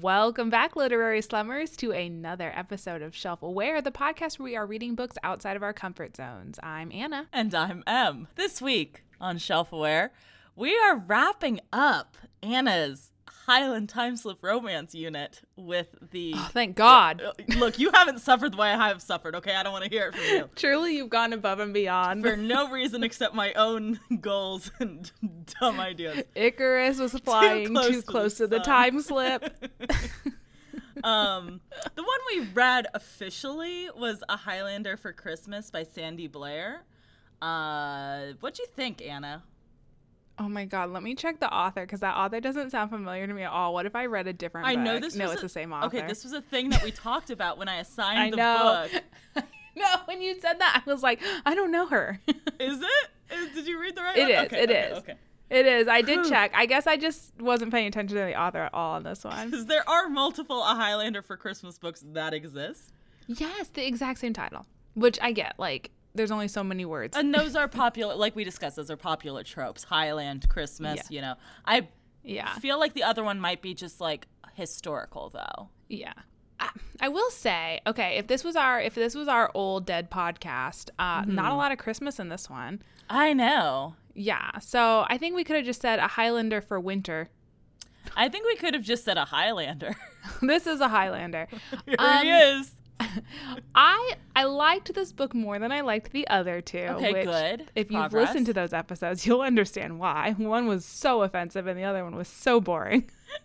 Welcome back, literary slummers, to another episode of Shelf Aware, the podcast where we are reading books outside of our comfort zones. I'm Anna. And I'm Em. This week on Shelf Aware, we are wrapping up Anna's Highland Time Slip Romance unit with the. Oh, thank God. Look, you haven't suffered the way I have suffered, okay? I don't want to hear it from you. Truly, you've gone above and beyond. For no reason except my own goals and dumb ideas. Icarus was flying too close, too close to, the, to the time slip. um, the one we read officially was A Highlander for Christmas by Sandy Blair. Uh, what'd you think, Anna? Oh my god, let me check the author because that author doesn't sound familiar to me at all. What if I read a different I book? know this. No, it's a, the same author. Okay, this was a thing that we talked about when I assigned I the know. book. no, when you said that, I was like, I don't know her. is it? Is, did you read the right It one? is. Okay, it okay, is. Okay. It is. I did check. I guess I just wasn't paying attention to the author at all on this one. Because there are multiple A Highlander for Christmas books that exist. Yes, the exact same title, which I get. Like, there's only so many words. And those are popular, like we discussed, those are popular tropes. Highland, Christmas, yeah. you know. I yeah. feel like the other one might be just like historical, though. Yeah. I will say, okay, if this was our if this was our old dead podcast, uh, mm-hmm. not a lot of Christmas in this one. I know. Yeah, so I think we could have just said a Highlander for winter. I think we could have just said a Highlander. this is a Highlander. Here um, he is. I I liked this book more than I liked the other two. Okay, which, good. If Progress. you've listened to those episodes, you'll understand why. One was so offensive and the other one was so boring.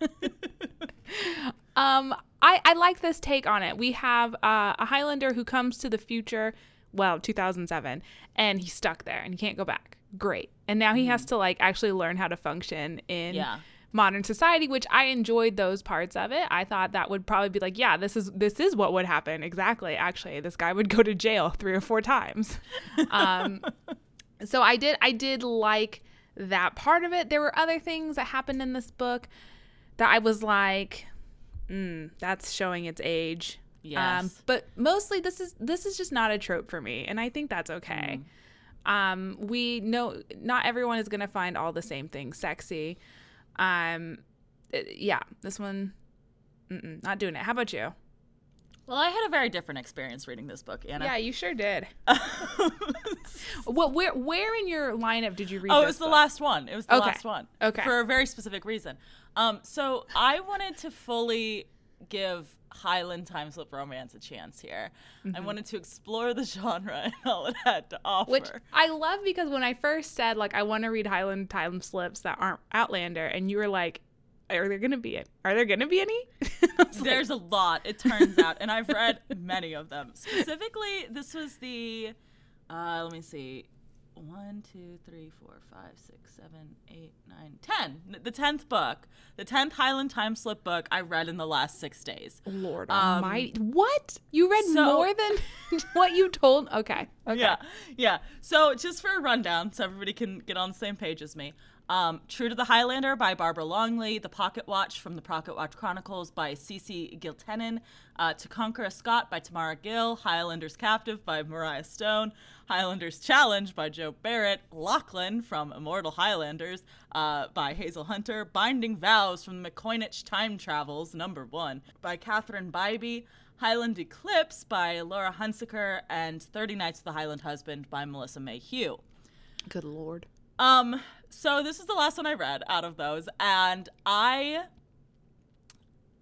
um, I I like this take on it. We have uh, a Highlander who comes to the future, well, 2007, and he's stuck there and he can't go back. Great, and now he has mm. to like actually learn how to function in. Yeah modern society which i enjoyed those parts of it. I thought that would probably be like yeah this is this is what would happen. Exactly. Actually this guy would go to jail three or four times. Um, so i did i did like that part of it. There were other things that happened in this book that i was like mm, that's showing its age. Um, yes. Um, but mostly this is this is just not a trope for me and i think that's okay. Mm. um, we know not everyone is going to find all the same things sexy um, it, yeah, this one, not doing it. How about you? Well, I had a very different experience reading this book, Anna. Yeah, you sure did. well, where where in your lineup did you read? Oh, it was book? the last one. It was the okay. last one. Okay. For a very specific reason. Um, so I wanted to fully give Highland time slip romance a chance here. Mm-hmm. I wanted to explore the genre and all it had to offer. Which I love because when I first said like I want to read Highland time slips that aren't Outlander, and you were like, "Are there gonna be it? Are there gonna be any?" There's like, a lot. It turns out, and I've read many of them. Specifically, this was the. Uh, let me see one, two, three, four, five, six, seven, eight, nine, ten. The tenth book, the tenth Highland Time Slip book I read in the last six days. Lord um, Almighty! What you read so, more than what you told? Okay, okay, yeah, yeah. So just for a rundown, so everybody can get on the same page as me. Um, True to the Highlander by Barbara Longley, The Pocket Watch from the Pocket Watch Chronicles by Cece Giltenin, uh, To Conquer a Scot by Tamara Gill, Highlander's Captive by Mariah Stone, Highlander's Challenge by Joe Barrett, Lachlan from Immortal Highlanders uh, by Hazel Hunter, Binding Vows from the MacCoinnich Time Travels, number one, by Catherine Bybee, Highland Eclipse by Laura Hunsicker, and 30 Nights of the Highland Husband by Melissa Mayhue. Good lord. Um, so this is the last one I read out of those, and I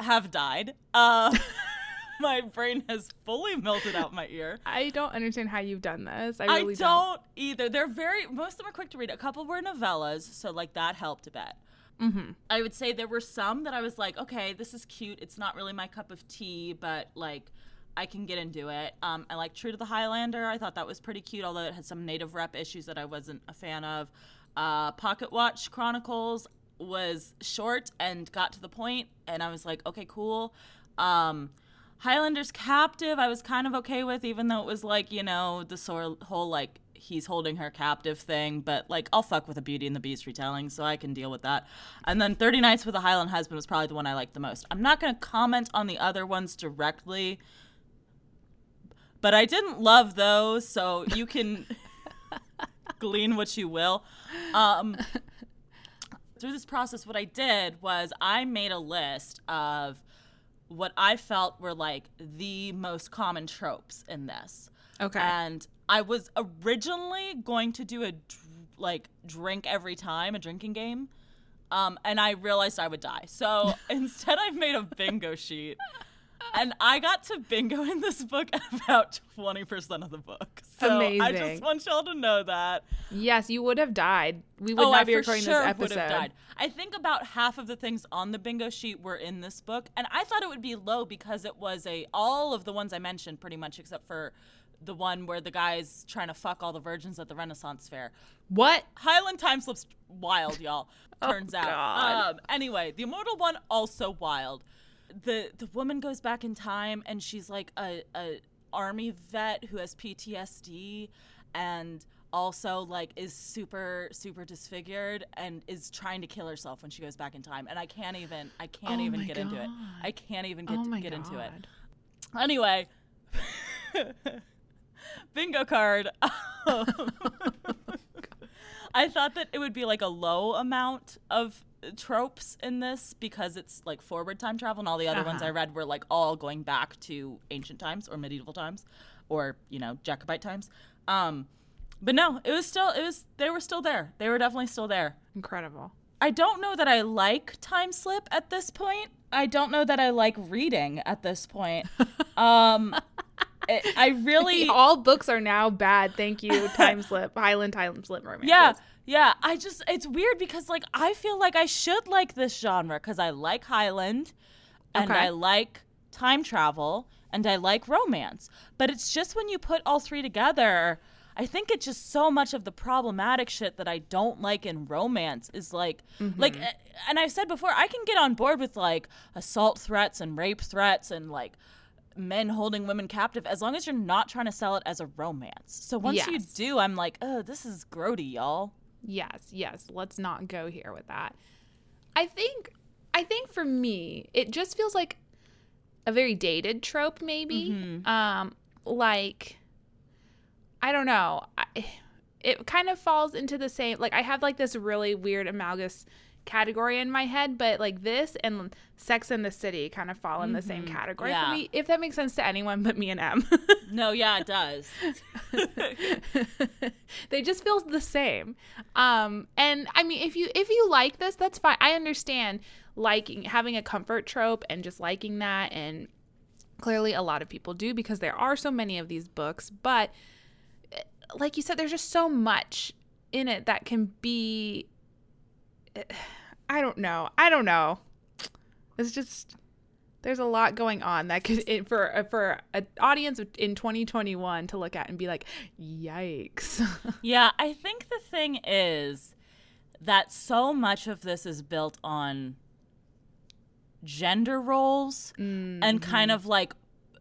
have died. Uh my brain has fully melted out my ear. I don't understand how you've done this. I really I don't, don't, either. They're very most of them are quick to read. A couple were novellas, so like that helped a bit. Mm-hmm. I would say there were some that I was like, okay, this is cute. It's not really my cup of tea, but like I can get into it. Um, I like True to the Highlander. I thought that was pretty cute, although it had some native rep issues that I wasn't a fan of. Uh, Pocket Watch Chronicles was short and got to the point, and I was like, okay, cool. Um, Highlander's captive, I was kind of okay with, even though it was like, you know, the whole like he's holding her captive thing, but like I'll fuck with a Beauty and the Beast retelling, so I can deal with that. And then 30 Nights with a Highland Husband was probably the one I liked the most. I'm not going to comment on the other ones directly, but I didn't love those, so you can glean what you will. Um, through this process, what I did was I made a list of what I felt were like the most common tropes in this. Okay. And I was originally going to do a like drink every time, a drinking game. Um, and I realized I would die. So instead, I've made a bingo sheet. And I got to bingo in this book about 20% of the book. So I just want y'all to know that. yes, you would have died. We would oh, not I be recording sure this would have died. I think about half of the things on the bingo sheet were in this book, and I thought it would be low because it was a all of the ones I mentioned pretty much except for the one where the guy's trying to fuck all the virgins at the Renaissance Fair. What? Highland time slips wild, y'all. Turns out. Oh, God. Um, anyway, the immortal one also wild. The the woman goes back in time and she's like a, a army vet who has PTSD and also like is super super disfigured and is trying to kill herself when she goes back in time and I can't even I can't Oh even get into it. I can't even get oh my get god. into it. Anyway, bingo card. I thought that it would be like a low amount of tropes in this because it's like forward time travel, and all the other ones Uh-huh. I read were like all going back to ancient times or medieval times, or you know Jacobite times. Um, but no, it was still it was they were still there. They were definitely still there. Incredible. I don't know that I like time slip at this point. I don't know that I like reading at this point. Um, it, I really, All books are now bad. Thank you. Time slip. Highland time slip romances. yeah, yeah. I just, it's weird because like I feel like I should like this genre because I like Highland, and Okay. I like time travel, and I like romance. But it's just when you put all three together. I think it's just so much of the problematic shit that I don't like in romance is like like uh, and I've said before I can get on board with like assault threats and rape threats and like men holding women captive as long as you're not trying to sell it as a romance. So once you do, I'm like, "Oh, this is grody, y'all." Yes, yes. Let's not go here with that. I think I think for me, it just feels like a very dated trope maybe. Mm-hmm. Um like I don't know. I, it kind of falls into the same like I have like this really weird amalgamous category in my head, but like this and Sex in the City kind of fall in the same category Mm-hmm. Yeah. for me. If that makes sense to anyone but me and M. No, yeah, it does. they just feel the same um and i mean if you if you like this that's fine i understand liking having a comfort trope and just liking that and clearly a lot of people do because there are so many of these books but eh, like you said there's just so much in it that can be i don't know. I don't know. It's just there's a lot going on that could it, for uh, for an audience in 2021 to look at and be like yikes. Yeah, I think the thing is that so much of this is built on gender roles and kind of like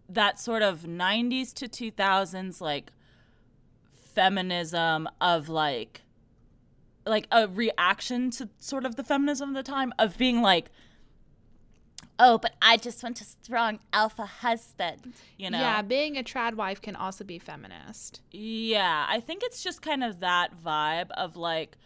that sort of 90s to 2000s like feminism of like like a reaction to sort of the feminism of the time of being like oh but i just want a strong alpha husband you know Yeah, being a trad wife can also be feminist. yeah, I think it's just kind of that vibe of like,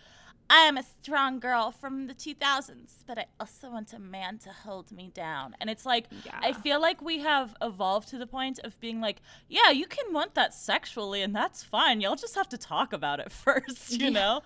I am a strong girl from the 2000s, but I also want a man to hold me down. And it's like, I feel like we have evolved to the point of being like, yeah, you can want that sexually, and that's fine. Y'all just have to talk about it first, you know?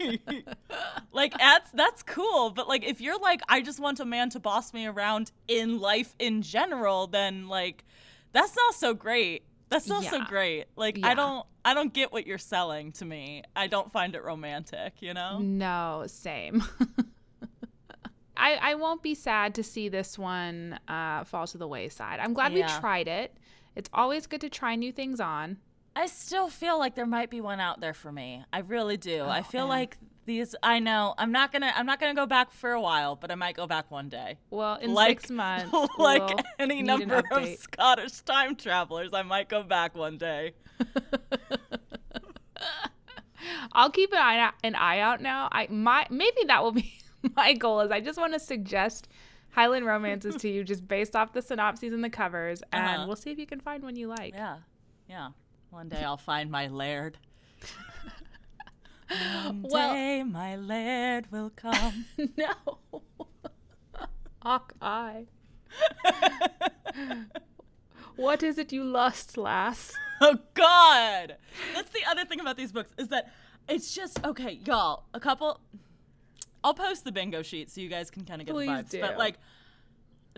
like, that's, that's cool. But like, if you're like, I just want a man to boss me around in life in general, then like, that's not so great. That's not so great. Like Yeah. I don't I don't get what you're selling to me. I don't find it romantic, you know? No, same. I I won't be sad to see this one uh, fall to the wayside. I'm glad Yeah. we tried it. It's always good to try new things on. I still feel like there might be one out there for me. I really do. I feel Em. like these I know. I'm not going to I'm not to go back for a while, but I might go back one day. Well, in like six months, like we'll any need an number of. Scottish time travelers, I might go back one day. I'll keep an eye out, an eye out now. I my maybe that will be my goal. Is I just want to suggest Highland romances to you just based off the synopses and the covers, and Uh-huh. we'll see if you can find one you like. Yeah. Yeah. One day I'll find my laird. One Well- day my laird will come. no. Hawkeye. what is it you lust, lass? Oh God, that's the other thing about these books is that it's just okay, y'all. A couple. I'll post the bingo sheet so you guys can kind of get Please the vibes. do. But like,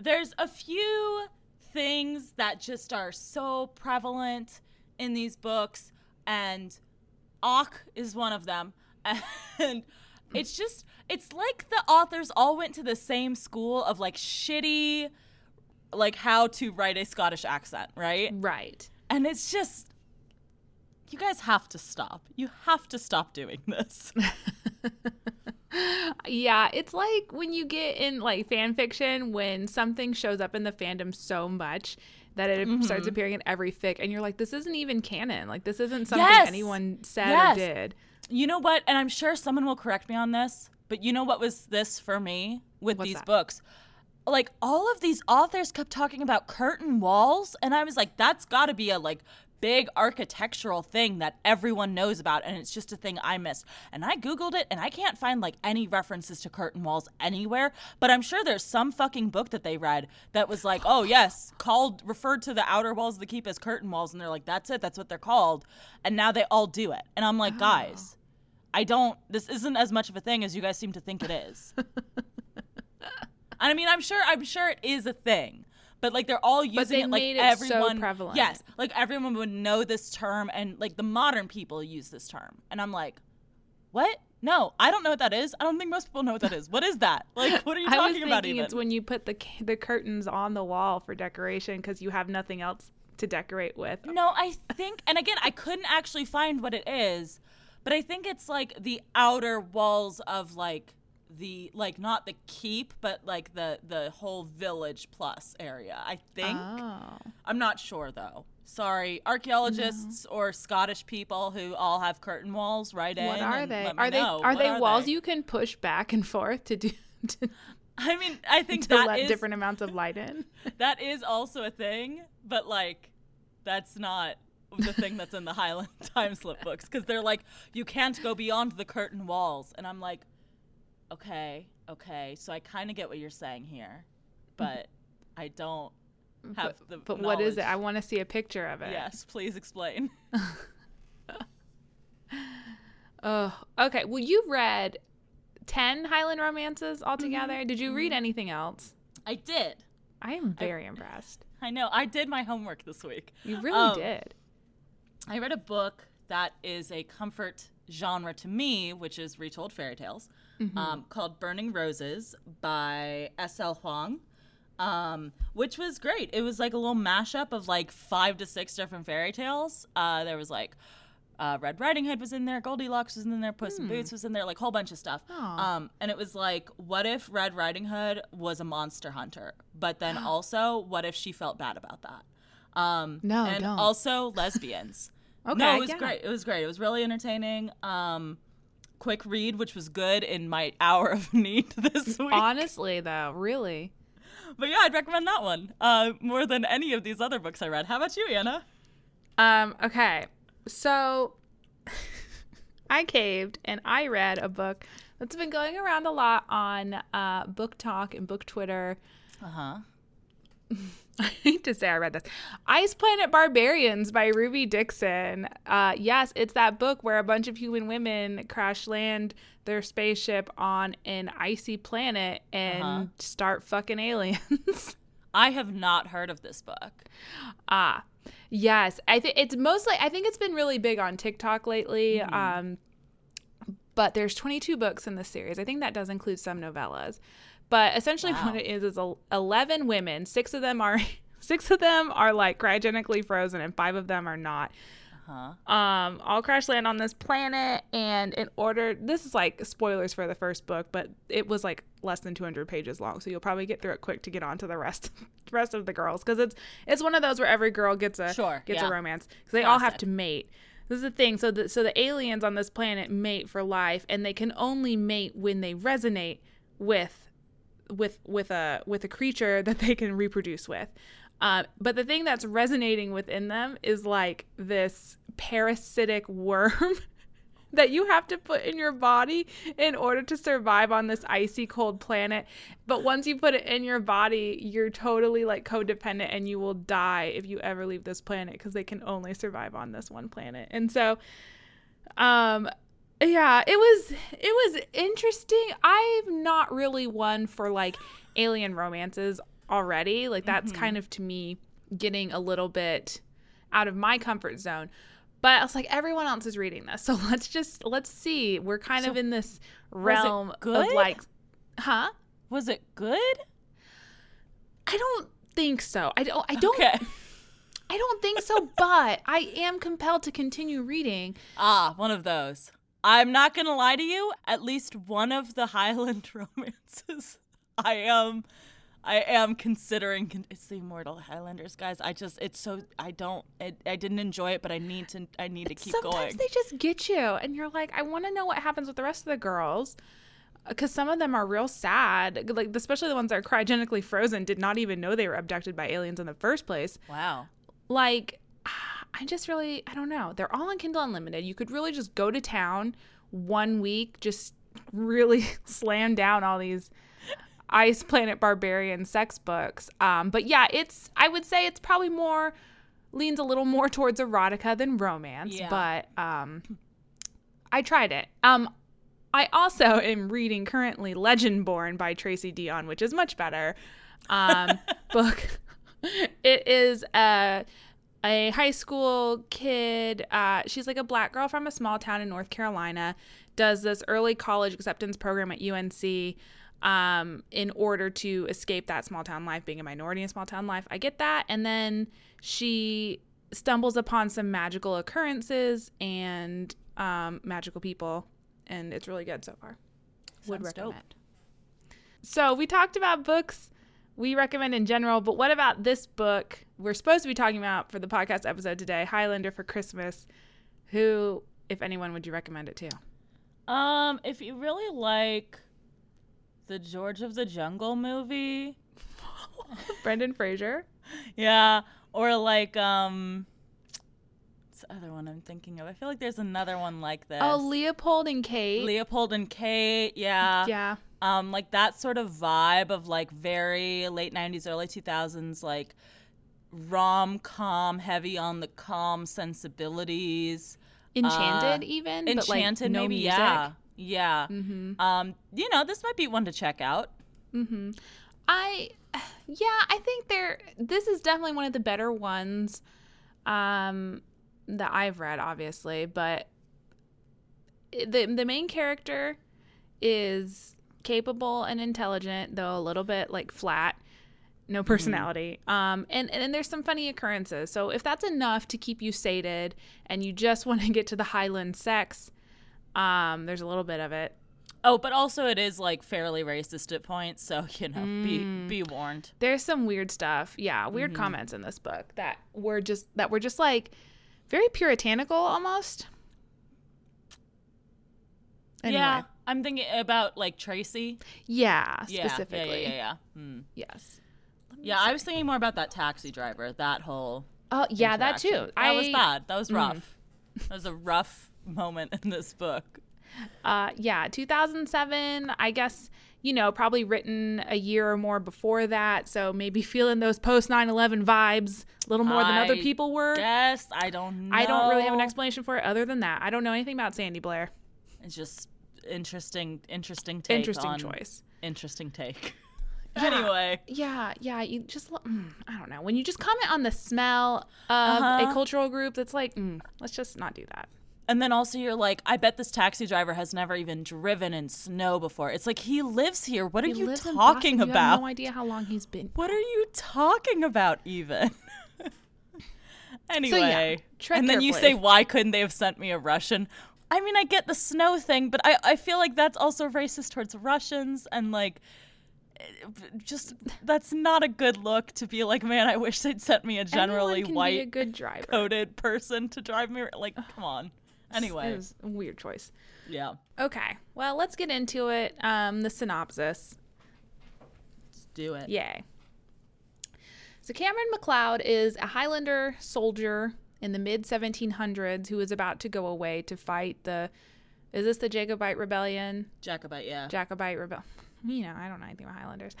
there's a few things that just are so prevalent in these books, and Ak is one of them. And it's just, it's like the authors all went to the same school of like shitty, like how to write a Scottish accent, right? Right. And it's just, you guys have to stop. You have to stop doing this. Yeah, it's like when you get in like fan fiction when something shows up in the fandom so much that it Mm-hmm. starts appearing in every fic and you're like this isn't even canon. Like this isn't something Yes! anyone said Yes. or did. You know what? And I'm sure someone will correct me on this, but you know what was this for me with What's these that? books? Like all of these authors kept talking about curtain walls, and I was like, that's got to be a like big architectural thing that everyone knows about, and it's just a thing I missed. And I googled it, and I can't find like any references to curtain walls anywhere. But I'm sure there's some fucking book that they read that was like, oh yes, called referred to the outer walls of the keep as curtain walls, and they're like, that's it, that's what they're called, and now they all do it. And I'm like, guys. I don't. This isn't as much of a thing as you guys seem to think it is. And I mean, I'm sure. I'm sure it is a thing, but like they're all using it like it so everyone. prevalent. Yes, like everyone would know this term, and like the modern people use this term, and I'm like, what? No, I don't know what that is. I don't think most people know what that is. What is that? Like, what are you I was talking thinking about? Even it's when you put the the curtains on the wall for decoration because you have nothing else to decorate with. No, I think, and again, I couldn't actually find what it is, but I think it's like the outer walls of like the like not the keep, but like the the whole village plus area. I think Oh. I'm not sure though. Sorry, archaeologists mm-hmm. or Scottish people who all have curtain walls. Right in. What are they? Are they are What they walls they? you can push back and forth to do to, I mean, I think to that let is different amounts of light in? that is also a thing, but like that's not the thing that's in the Highland time slip books because they're like you can't go beyond the curtain walls, and I'm like, okay, okay, so I kind of get what you're saying here, but I don't mm-hmm. have the. But what is it? I want to see a picture of it. Yes, please explain. Oh, okay. Well, you read 10 Highland romances altogether. Mm-hmm. Did you read mm-hmm. anything else? I did. I am very impressed. I know. I did my homework this week. You really Um, did. I read a book that is a comfort genre to me, which is retold fairy tales, um, called Burning Roses by S.L. Huang, um, which was great. It was like a little mashup of like five to six different fairy tales. Uh, there was like uh, Red Riding Hood was in there, Goldilocks was in there, Puss in Boots was in there, like a whole bunch of stuff. Um, and it was like, what if Red Riding Hood was a monster hunter? But then also, what if she felt bad about that? Um, No, and don't. also lesbians. Okay, no, it was yeah. great. It was great. It was really entertaining. Um, quick read, which was good in my hour of need this week. Honestly, though, really. But yeah, I'd recommend that one uh, more than any of these other books I read. How about you, Anna? Um, okay. So I caved and I read a book that's been going around a lot on uh, BookTok and Book Twitter. Uh huh. I hate to say I read this. Ice Planet Barbarians by Ruby Dixon. Uh, yes, it's that book where a bunch of human women crash land their spaceship on an icy planet and Uh-huh. start fucking aliens. I have not heard of this book. Ah, yes. I think it's mostly. I think it's been really big on TikTok lately. Um, but there's 22 books in the series. I think that does include some novellas. But essentially, Wow. what it is is 11 women. Six of them are six of them are like cryogenically frozen, and five of them are not. Huh? Um, all crash land on this planet, and in order, this is like spoilers for the first book, but it was like less than 200 pages long, so you'll probably get through it quick to get on to the rest, rest of the girls, because it's it's one of those where every girl gets a Sure, gets yeah. a romance, because they all have to mate. This is the thing. So the so the aliens on this planet mate for life, and they can only mate when they resonate with with with a with a creature that they can reproduce with. Um, but the thing that's resonating within them is like this parasitic worm that you have to put in your body in order to survive on this icy cold planet. But once you put it in your body, you're totally like codependent and you will die if you ever leave this planet because they can only survive on this one planet. And so, um, yeah, it was it was interesting. I'm not really one for like alien romances already. Like that's kind of to me getting a little bit out of my comfort zone. But I was like, everyone else is reading this, so let's just let's see. We're kind So, of in this realm good? of like, huh? Was it good? I don't think so. I don't. I don't. Okay. I don't think so. But I am compelled to continue reading. Ah, one of those. I'm not gonna lie to you. At least one of the Highland romances, I am, I am considering. Con- it's the Immortal Highlanders, guys. I just, it's so. I don't. It, I didn't enjoy it, but I need to. I need to keep Sometimes going. Sometimes they just get you, and you're like, I want to know what happens with the rest of the girls. Because some of them are real sad, like especially the ones that are cryogenically frozen, did not even know they were abducted by aliens in the first place. wow. like I just really I don't know. They're all on Kindle Unlimited. You could really just go to town one week, just really slam down all these Ice Planet Barbarian sex books. Um, but yeah, it's I would say it's probably more leans a little more towards erotica than romance. Yeah. But um, I tried it. Um, I also am reading currently Legendborn by Tracy Deonn, which is much better. Um, book. It is a a high school kid. Uh, she's like a black girl from a small town in North Carolina. Does this early college acceptance program at UNC um, in order to escape that small town life, being a minority in small town life. I get that, and then she stumbles upon some magical occurrences and um, magical people, and it's really good so far. Would Sounds dope. recommend. So we talked about books we recommend in general, but what about this book we're supposed to be talking about for the podcast episode today, Highlander for Christmas? Who, if anyone, would you recommend it to? Um, if you really like the George of the Jungle movie, Brendan Fraser. yeah, or like um, what's the other one I'm thinking of? I feel like there's another one like this. Oh, Leopold and Kate. Leopold and Kate, yeah. yeah. Um, like that sort of vibe of like very late '90s, early 2000s, like rom com, heavy on the calm sensibilities. Enchanted, Uh, even. Enchanted, but like no maybe, music. yeah, yeah. Mm-hmm. Um, you know, this might be one to check out. Mm-hmm. I, yeah, I think they're. This is definitely one of the better ones, um, that I've read, obviously. But the the main character is capable and intelligent, though a little bit like flat, no personality. Um, and and there's some funny occurrences. So if that's enough to keep you sated, and you just want to get to the Highland sex, um, there's a little bit of it. Oh, but also it is like fairly racist at points, so you know, Mm. be be warned. there's some weird stuff yeah weird Mm-hmm. comments in this book that were just that were just like very puritanical almost anyway Yeah, I'm thinking about like Tracy. yeah, specifically Yeah, yeah, yeah. yeah. Hmm. yes Yeah, I was thinking more about that taxi driver. That whole oh yeah that too. That was bad. That was Mm. rough. that was a rough moment in this book. uh yeah 2007 i guess you know probably written a year or more before that so maybe feeling those post 9-11 vibes a little more than other people were Yes, I don't know. i don't really have an explanation for it other than that i don't know anything about sandy blair It's just interesting, interesting take. interesting choice Interesting take. Yeah. anyway, Yeah, yeah. You just, mm, I don't know. When you just comment on the smell of Uh-huh. a cultural group, that's like, mm, let's just not do that. and then also you're like, I bet this taxi driver has never even driven in snow before. It's like he lives here. What are He you lives in talking Boston. You about? have no idea how long he's been. What are you talking about, even? anyway, tread and then you say, why couldn't they have sent me a Russian? I mean, I get the snow thing, but I, I feel like that's also racist towards Russians, and like, just that's not a good look to be like, man, I wish they'd sent me a generally be a white good driver. coded person to drive me. Like, come on. Anyway, It was a weird choice. yeah, Okay, well, let's get into it. Um, the synopsis. let's do it. Yay. So Cameron McLeod is a Highlander soldier in the mid 1700s who is about to go away to fight the Is this the Jacobite rebellion? Jacobite, yeah. Jacobite rebel. You know, I don't know anything about Highlanders,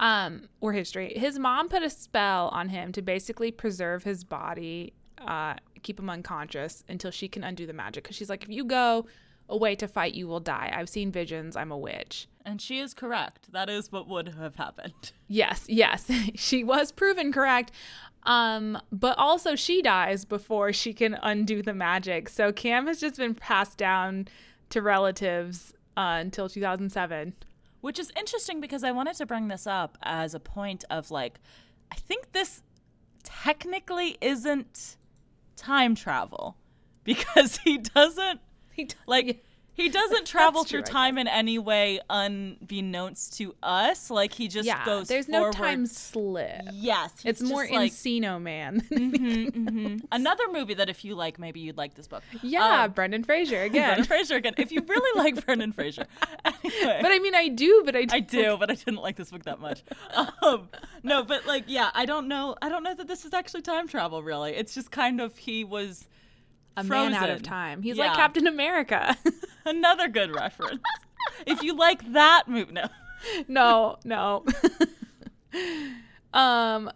um, or history. His mom put a spell on him to basically preserve his body, uh, keep him unconscious until she can undo the magic. Because she's like, if you go away to fight, you will die. I've seen visions. I'm a witch. and she is correct. That is what would have happened. Yes, yes, she was proven correct. Um, but also she dies before she can undo the magic. So Cam has just been passed down to relatives uh, until 2007. Which is interesting because I wanted to bring this up as a point of like, I think this technically isn't time travel because he doesn't He like he doesn't travel through I time in any way unbeknownst to us. Like he just yeah, goes. there's no time slip. Yes, It's more like Encino Man. another movie that if you like, maybe you'd like this book. yeah, Um, Brendan Fraser again. Brendan Fraser again. If you really like Brendan Fraser, anyway. but I mean, I do, but I, I don't- do, but I didn't like this book that much. Um, no, but like, yeah, I don't know. I don't know that this is actually time travel. Really, it's just kind of he was a man out of time. He's Yeah. like Captain America. Another good reference. if you like that movie, no. no, no. um,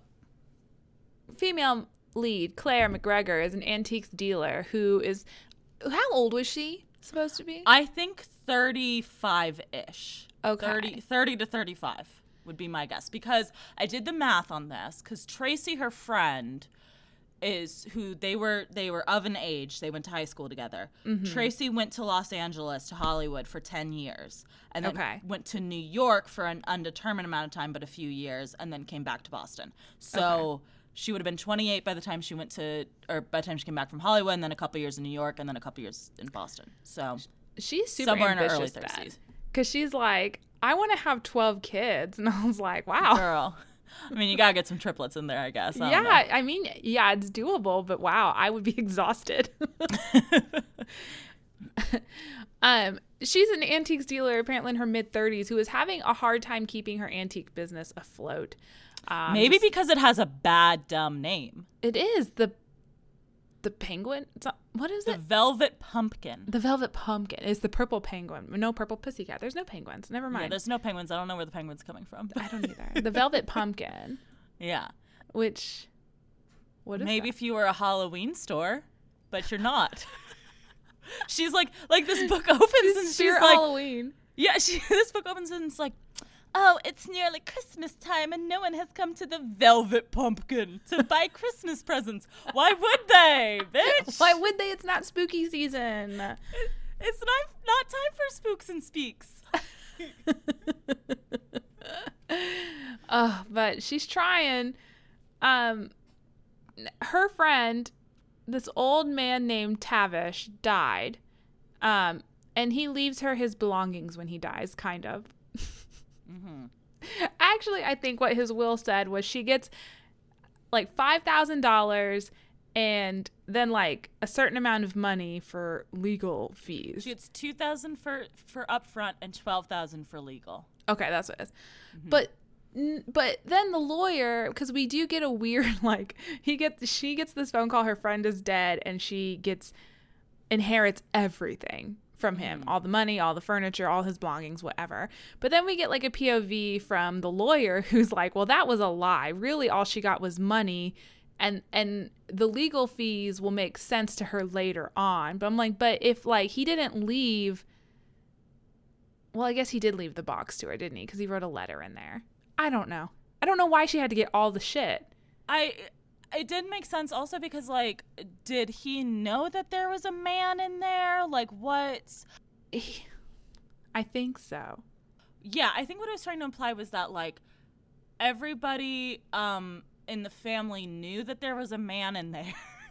female lead Claire McGregor is an antiques dealer who is. How old was she supposed to be? I think 35 ish. Okay. 30, 30 to 35 would be my guess because I did the math on this because Tracy, her friend, is who they were they were of an age they went to high school together Mm-hmm. tracy went to los angeles to hollywood for 10 years and then Okay. went to new york for an undetermined amount of time but a few years and then came back to boston so Okay. she would have been 28 by the time she went to or by the time she came back from hollywood and then a couple years in new york and then a couple years in boston so She's super somewhere in her early 30s. Because she's like, I want to have 12 kids. And I was like, wow. girl i mean you gotta get some triplets in there i guess I know. Yeah, I mean, yeah, it's doable, but wow, I would be exhausted. um, she's an antiques dealer, apparently in her mid 30s, who is having a hard time keeping her antique business afloat. Um, maybe because it has a bad dumb name it is the the penguin. it's not- what is the it? velvet pumpkin The velvet pumpkin is the purple penguin. No purple pussycat. There's no penguins. Never Yeah, mind. there's no penguins. I don't know where the penguin's coming from. I don't either. the velvet pumpkin, yeah. which what is Maybe that? if you were a Halloween store, but you're not. she's like, like this book opens and she's like, Halloween. yeah, she this book opens and it's like, oh, it's nearly Christmas time and no one has come to the Velvet Pumpkin to buy Christmas presents. Why would they, bitch? Why would they? It's not spooky season. It's not not time for spooks and speaks. Oh, but she's trying. Um, her friend, this old man named Tavish, died. Um, and he leaves her his belongings when he dies, kind of. Mm-hmm. Actually, I think what his will said was she gets like five thousand dollars and then like a certain amount of money for legal fees. She gets two thousand for for upfront and twelve thousand for legal. Okay, that's what it is. Mm-hmm. But but then the lawyer because we do get a weird like he gets she gets this phone call her friend is dead and she gets inherits everything from him mm-hmm. all the money all the furniture all his belongings whatever but then we get like a pov from the lawyer who's like well that was a lie really all she got was money and and the legal fees will make sense to her later on but i'm like but if like he didn't leave well, I guess he did leave the box to her, didn't he? Because he wrote a letter in there. I don't know. I don't know why she had to get all the shit. I it did make sense also because like did he know that there was a man in there? Like what? I think so. Yeah, I think what I was trying to imply was that like everybody um in the family knew that there was a man in there.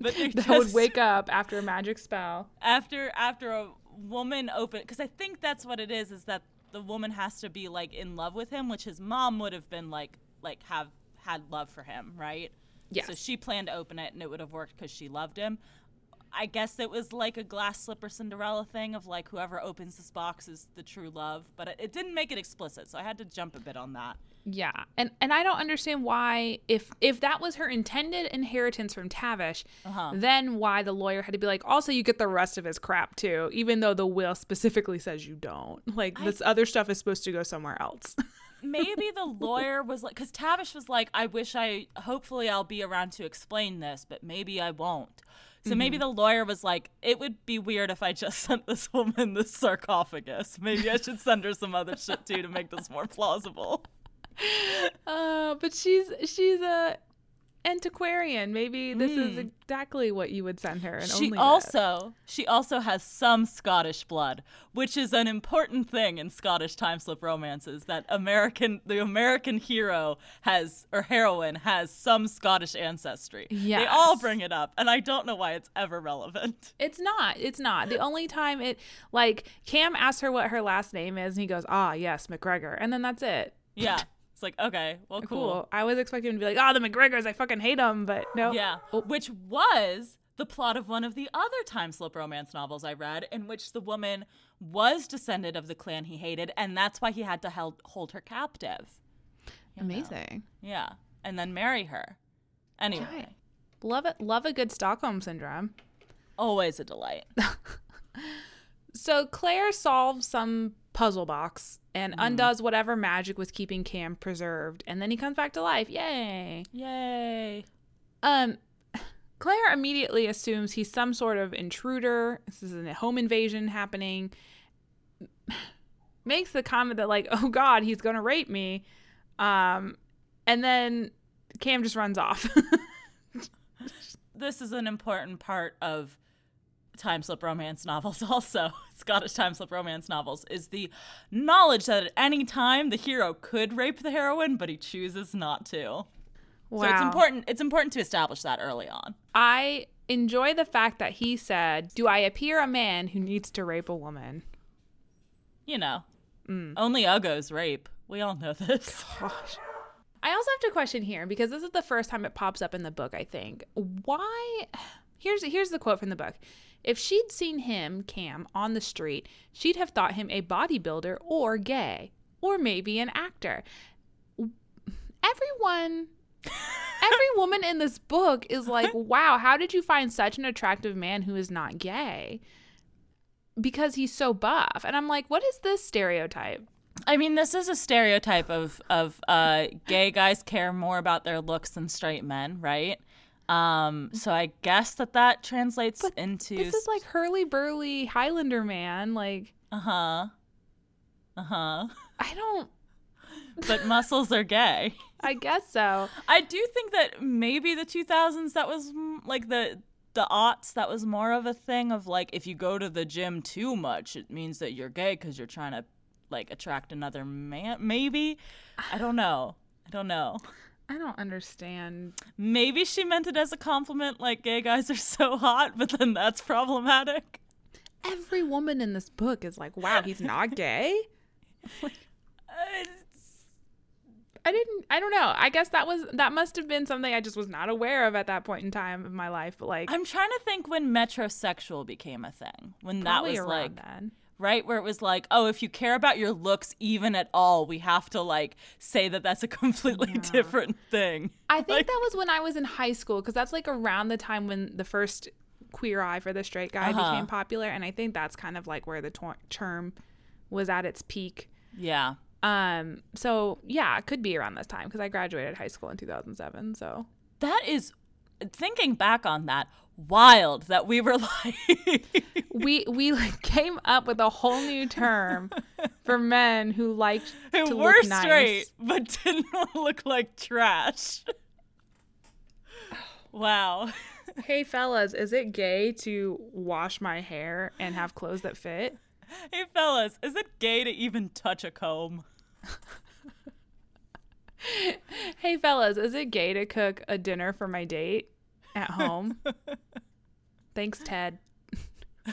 but they That just would wake up after a magic spell. after after a woman open because I think that's what it is is that the woman has to be like in love with him, which his mom would have been like like have had love for him, right? Yes. So she planned to open it and it would have worked because she loved him. I guess it was like a glass slipper Cinderella thing of like whoever opens this box is the true love, but it, it didn't make it explicit, so I had to jump a bit on that. Yeah, and and I don't understand why if if that was her intended inheritance from Tavish, Uh-huh. then why the lawyer had to be like, also you get the rest of his crap too, even though the will specifically says you don't. Like this other stuff is supposed to go somewhere else. Maybe the lawyer was like, because Tavish was like, I wish I, hopefully I'll be around to explain this, but maybe I won't. So maybe the lawyer was like, it would be weird if I just sent this woman this sarcophagus. Maybe I should send her some other shit too to make this more plausible. uh, but she's she's a antiquarian. Maybe this is exactly what you would send her. And She also she also has some Scottish blood, which is an important thing in Scottish time slip romances. That American the American hero has or heroine has some Scottish ancestry. They all bring it up, and I don't know why it's ever relevant. It's not. It's not. The only time it like Cam asks her what her last name is, and he goes, "Ah, yes, McGregor," and then that's it. Yeah, it's like okay, well, Cool. cool. I was expecting him to be like, "Oh, the McGregors, I fucking hate them," but no. Yeah, which was the plot of one of the other time slip romance novels I read, in which the woman was descended of the clan he hated, and that's why he had to held, hold her captive. You know? Amazing. Yeah, and then marry her. Anyway, Right. Love it. Love a good Stockholm syndrome. always a delight. So Claire solves some puzzle box and undoes whatever magic was keeping Cam preserved, and then he comes back to life. Yay! Yay! Um, Claire immediately assumes he's some sort of intruder. This is a home invasion happening. Makes the comment that like, "Oh God, he's gonna rape me," um, and then Cam just runs off. This is an important part of time slip romance novels also scottish time slip romance novels is the knowledge that at any time the hero could rape the heroine but he chooses not to wow, so it's important it's important to establish that early on I enjoy the fact that he said, "Do I appear a man who needs to rape a woman?" you know Mm. only uggos rape we all know this Gosh. I also have to question here because this is the first time it pops up in the book, I think. Why Here's here's the quote from the book. If she'd seen him, Cam, on the street, she'd have thought him a bodybuilder or gay, or maybe an actor. Everyone every woman in this book is like, "Wow, how did you find such an attractive man who is not gay?" Because he's so buff. And I'm like, "What is this stereotype?" i mean this is a stereotype of of uh gay guys care more about their looks than straight men right um so i guess that that translates into This is like hurly burly Highlander man. Like, uh-huh. Uh-huh. I don't, but muscles are gay. I guess so. I do think that maybe the 2000s that was like the the aughts that was more of a thing of like if you go to the gym too much it means that you're gay cuz you're trying to like attract another man maybe? I don't know. I don't know I don't understand. maybe she meant it as a compliment like gay guys are so hot but then that's problematic Every woman in this book is like, wow, he's not gay. I didn't, I don't know. I guess that was, that must have been something I just was not aware of at that point in time of my life. But like, I'm trying to think when metrosexual became a thing when that was like then. Right where it was like oh if you care about your looks even at all we have to like say that that's a completely different thing I think Like- that was when I was in high school because that's like around the time when the first queer eye for the straight guy Uh-huh. became popular, and I think that's kind of like where the tor- term was at its peak. yeah Um, so yeah, it could be around this time because I graduated high school in 2007. So that is thinking back on that wild that we were like we we like came up with a whole new term for men who liked to who look were nice. straight but didn't look like trash wow Hey fellas, is it gay to wash my hair and have clothes that fit? hey fellas is it gay to even touch a comb Hey fellas, is it gay to cook a dinner for my date at home? Thanks, Ted.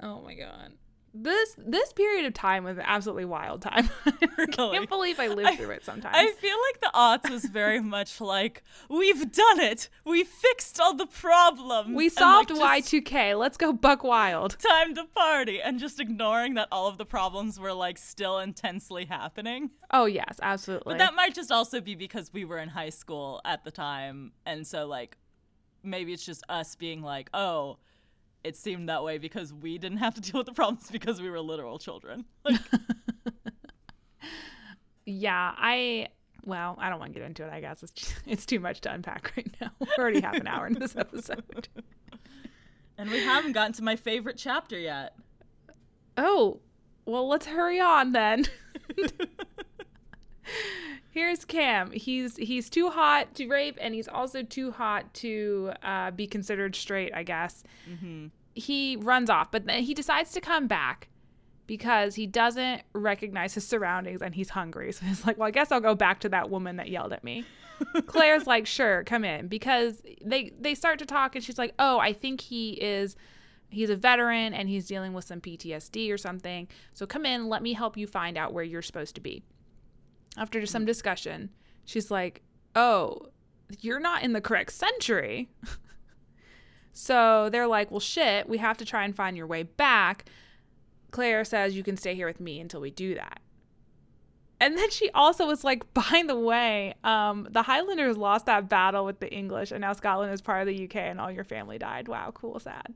oh my god. This this period of time was an absolutely wild time. I can't believe I lived through it sometimes. I feel like the aughts was very much like we've done it. We fixed all the problems. we solved like, just Y2K. Let's go buck wild. Time to party, and just ignoring that all of the problems were like still intensely happening. Oh yes, absolutely. But that might just also be because we were in high school at the time, and so like maybe it's just us being like, oh, it seemed that way because we didn't have to deal with the problems because we were literal children. Like, yeah, I well, I don't want to get into it. I guess it's it's too much to unpack right now. We're already half an hour into this episode. and we haven't gotten to my favorite chapter yet. Oh, well, let's hurry on then. Here's Cam. He's he's too hot to rape, and he's also too hot to uh, be considered straight. I guess. He runs off, but then he decides to come back because he doesn't recognize his surroundings and he's hungry. So he's like, "Well, I guess I'll go back to that woman that yelled at me." Claire's like, "Sure, come in," because they they start to talk, and she's like, "Oh, I think he is." he's a veteran and he's dealing with some PTSD or something. So come in, let me help you find out where you're supposed to be. After some discussion, she's like, "Oh, you're not in the correct century." so they're like, "Well, shit, we have to try and find your way back." Claire says, "You can stay here with me until we do that." And then she also was like, by the way, um, the Highlanders lost that battle with the English, and now Scotland is part of the UK, and all your family died. Wow, cool, sad.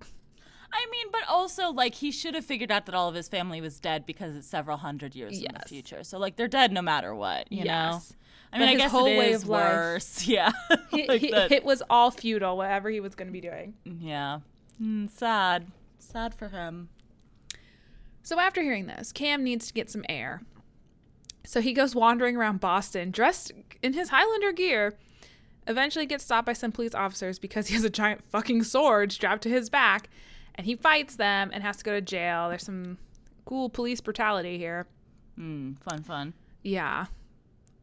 I mean, but also like he should have figured out that all of his family was dead because it's several hundred years in the future. So like they're dead no matter what, you know. Yes. I mean, But I his guess whole it way is of life- Yeah. He- like he- it was all futile, whatever he was going to be doing. yeah. Mm, sad. Sad for him. So after hearing this, Cam needs to get some air. So he goes wandering around Boston dressed in his Highlander gear. Eventually gets stopped by some police officers because he has a giant fucking sword strapped to his back and he fights them and has to go to jail. There's some cool police brutality here. Mm, fun, fun. Yeah.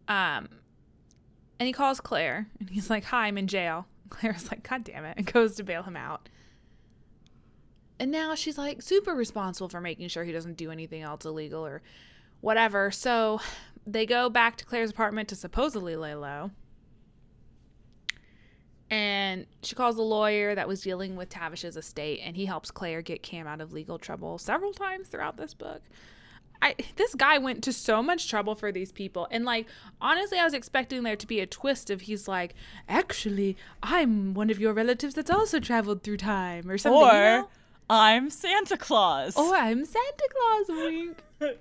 Um and he calls Claire and he's like, "Hi, I'm in jail." Claire's like, "God damn it." and goes to bail him out. And now she's like super responsible for making sure he doesn't do anything else illegal or whatever. So they go back to Claire's apartment to supposedly lay low. And she calls a lawyer that was dealing with Tavish's estate, and he helps Claire get Cam out of legal trouble several times throughout this book. I this guy went to so much trouble for these people, and like honestly, I was expecting there to be a twist of he's like, actually, I'm one of your relatives that's also traveled through time, or something. Or you know? I'm Santa Claus. Oh, I'm Santa Claus, wink.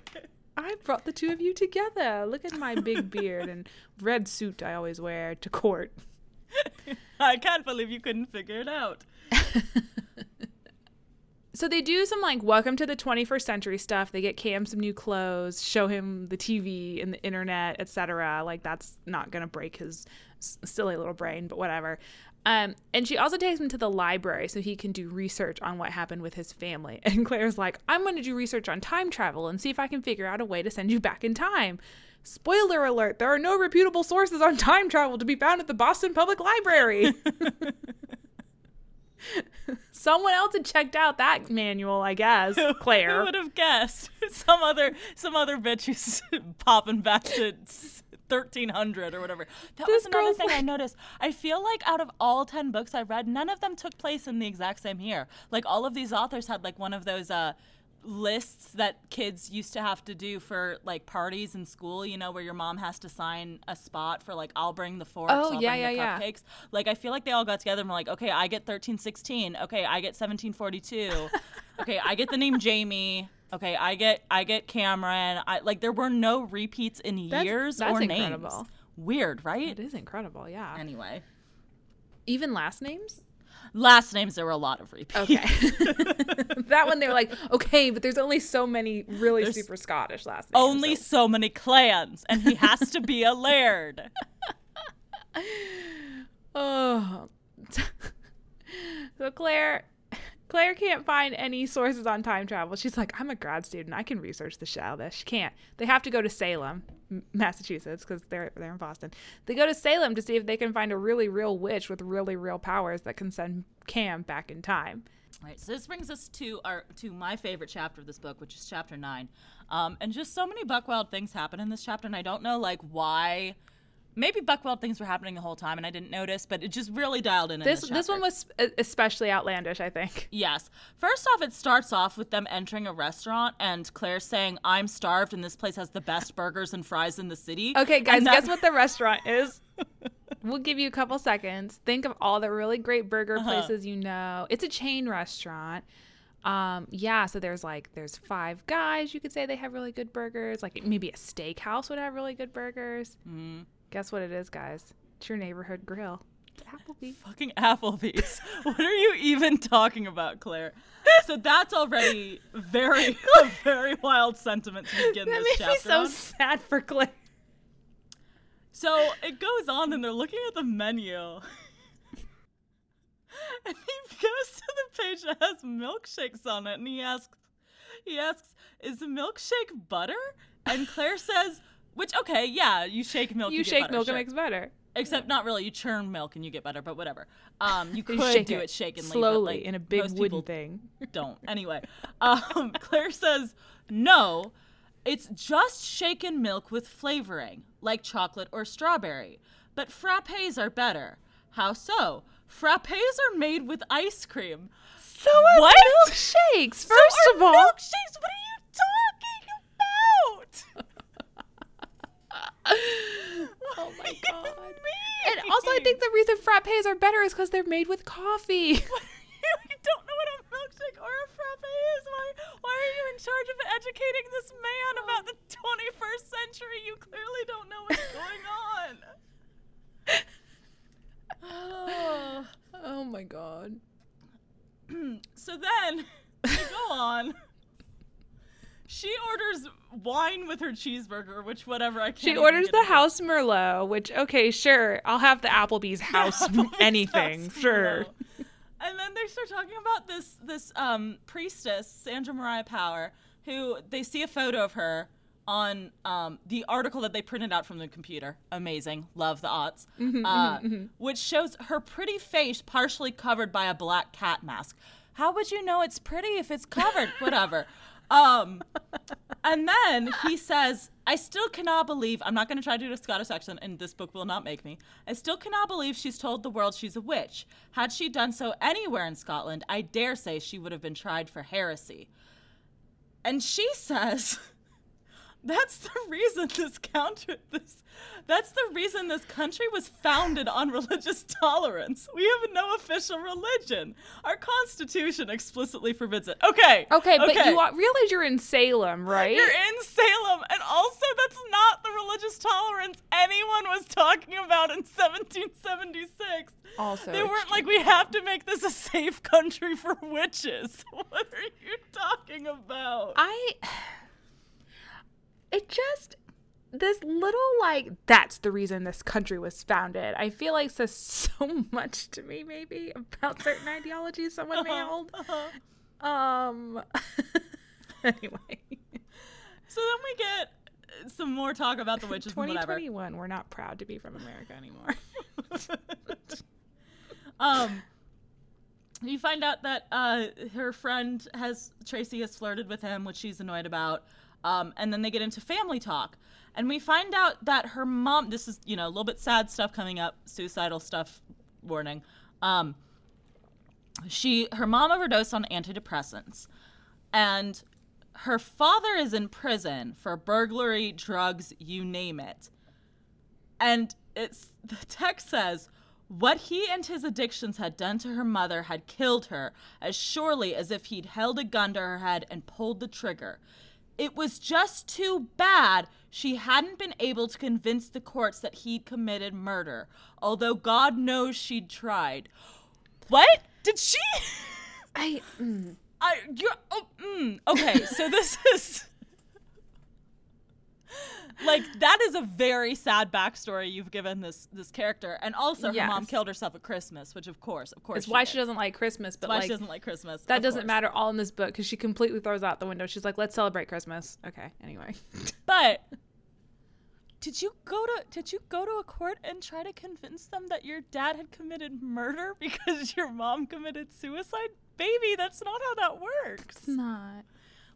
I brought the two of you together. Look at my big beard and red suit I always wear to court. I can't believe you couldn't figure it out. So they do some like welcome to the 21st century stuff. They get Cam some new clothes, show him the TV and the internet, etc. Like that's not going to break his silly little brain, but whatever. Um, and she also takes him to the library so he can do research on what happened with his family. And Claire's like, I'm going to do research on time travel and see if I can figure out a way to send you back in time. Spoiler alert, there are no reputable sources on time travel to be found at the Boston Public Library. Someone else had checked out that manual, I guess. Claire. Who would have guessed? some other some other bitch who's popping back to 1300 or whatever. That This was another thing I noticed. I feel like out of all 10 books I read, none of them took place in the exact same year. Like all of these authors had like one of those uh lists that kids used to have to do for like parties in school, you know, where your mom has to sign a spot for like I'll bring the forks, Oh, I'll yeah, bring the yeah, yeah. Like I feel like they all got together and were like, okay, I get 1316. Okay, I get 1742. okay, I get the name Jamie. Okay, I get I get Cameron. I like there were no repeats in That's- years that's or incredible. names. Weird, right? It is incredible, yeah. Anyway, Even last names? Last names there were a lot of repeats. Okay. that one they were like, okay, but there's only so many really There's super Scottish last names. Only so- so many clans, and he has to be a laird. Oh. so Claire Claire can't find any sources on time travel. She's like, I'm a grad student. I can research the this. She can't. They have to go to Salem, Massachusetts, because they're they're in Boston. They go to Salem to see if they can find a really real witch with really real powers that can send Cam back in time. All right, so this brings us to our to my favorite chapter of this book, which is chapter nine, um, and just so many Buckwild things happen in this chapter, and I don't know like why. Maybe Buckwild things were happening the whole time, and I didn't notice, but it just really dialed in. This in this one was e- especially outlandish, I think. Yes. First off, it starts off with them entering a restaurant and Claire saying, "I'm starved, and this place has the best burgers and fries in the city." Okay, guys, that- guess what the restaurant is? we'll give you a couple seconds. Think of all the really great burger Uh-huh. places you know. It's a chain restaurant. Um, yeah, so there's like there's five guys. You could say they have really good burgers. Like maybe a steakhouse would have really good burgers. Mm-hmm. Guess what it is, guys? It's your neighborhood grill. It's Applebee's. Fucking Applebee's. what are you even talking about, Claire? So that's already very, a very wild sentiment to begin That this made me so on. sad for Claire. So it goes on, and they're looking at the menu. and he goes to the page that has milkshakes on it, and he asks, he asks, "Is the milkshake butter?" And Claire says, "Which okay, yeah, you shake milk, you, You shake butter, milk, sure. it makes better. Except not really. You churn milk and you get butter, but whatever. Um, you could shake do it it, shakenly, but, slowly like, in a big wooden thing. don't. Anyway, um, Claire says no. It's just shaken milk with flavoring, like chocolate or strawberry. But frappes are better. How so? Frappes are made with ice cream. So are What? milkshakes. So First are of all, milkshakes. What are you talking about? Oh my What do you god. And also, I think the reason frappes are better is because they're made with coffee. you don't know what a milkshake or a frappe is. Why, why are you in charge of educating this man about the 21st century? You clearly don't know what's going on. Oh. oh my god. So then, we go on. She orders wine with her cheeseburger, which whatever I can't. She orders the house Merlot, which okay, sure, I'll have the Applebee's house Applebee's anything, house sure. Merlot. And then they start talking about this this um, priestess, Sandra Mariah Power, who they see a photo of her on um, the article that they printed out from the computer. Amazing, love the aughts. uh, Which shows her pretty face partially covered by a black cat mask. How would you know it's pretty if it's covered? Whatever. Um, and then he says, I still cannot believe, I'm not going to try to do a Scottish accent, and this book will not make me. I still cannot believe she's told the world she's a witch. Had she done so anywhere in Scotland, I dare say she would have been tried for heresy. And she says, that's the reason this counter this that's the reason this country was founded on religious tolerance. We have no official religion. Our constitution explicitly forbids it. Okay. Okay, but you realize you're in Salem, right? You're in Salem, and also that's not the religious tolerance anyone was talking about in 1776. Also they weren't like we have to make this a safe country for witches. What are you talking about? I it just this little like that's the reason this country was founded. I feel like says so much to me maybe about certain ideologies someone may hold. Uh-huh. Um anyway. So then we get some more talk about the witches and whatever. we're not proud to be from America anymore. um, you find out that uh, her friend has Tracy has flirted with him, which she's annoyed about. Um, and then they get into family talk, and we find out that her mom. This is you know a little bit sad stuff coming up, suicidal stuff. Warning. Um, she her mom overdosed on antidepressants, and her father is in prison for burglary, drugs, you name it. And it's the text says, what he and his addictions had done to her mother had killed her as surely as if he'd held a gun to her head and pulled the trigger. It was just too bad she hadn't been able to convince the courts that he'd committed murder, although God knows she'd tried. What? Did she? I mm, I you're oh, mm, okay. So this is like that is a very sad backstory you've given this this character, and also her mom killed herself at Christmas, which of course, of course, it's why did. she doesn't like Christmas, but why like she doesn't like Christmas. that doesn't course. matter all in this book because she completely throws out the window. She's like, "Let's celebrate Christmas." Okay, anyway. But did you go to did you go to a court and try to convince them that your dad had committed murder because your mom committed suicide? baby. That's not how that works. It's not.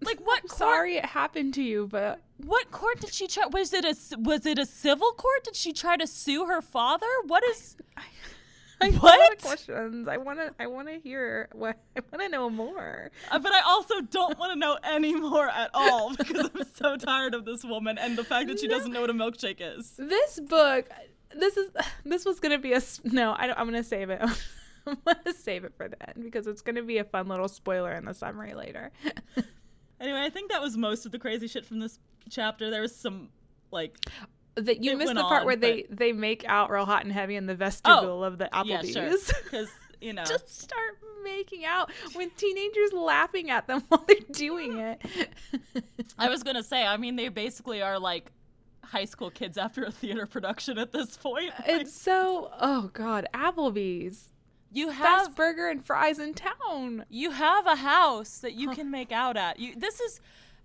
Like what court? sorry it happened to you, but What court did she try? Was it a was it a civil court? Did she try to sue her father? What is? I have a lot What? questions. I want to. I want to hear what. I want to know more. Uh, but I also don't want to know any more at all because I'm so tired of this woman and the fact that she doesn't know what a milkshake is. This book. This is. This was gonna be a. No, I don't, I'm gonna save it. I'm gonna save it for the end because it's gonna be a fun little spoiler in the summary later. Anyway, I think that was most of the crazy shit from this chapter. There was some like that you missed the part on, where they they make out real hot and heavy in the vestibule oh, of the yeah, Applebee's. sure, because you know Just start making out with teenagers laughing at them while they're doing it. I was gonna say. I mean, they basically are like high school kids after a theater production at this point. Like, it's so oh god, Applebee's you best have burger and fries in town. you have a house that you can make out at. You this is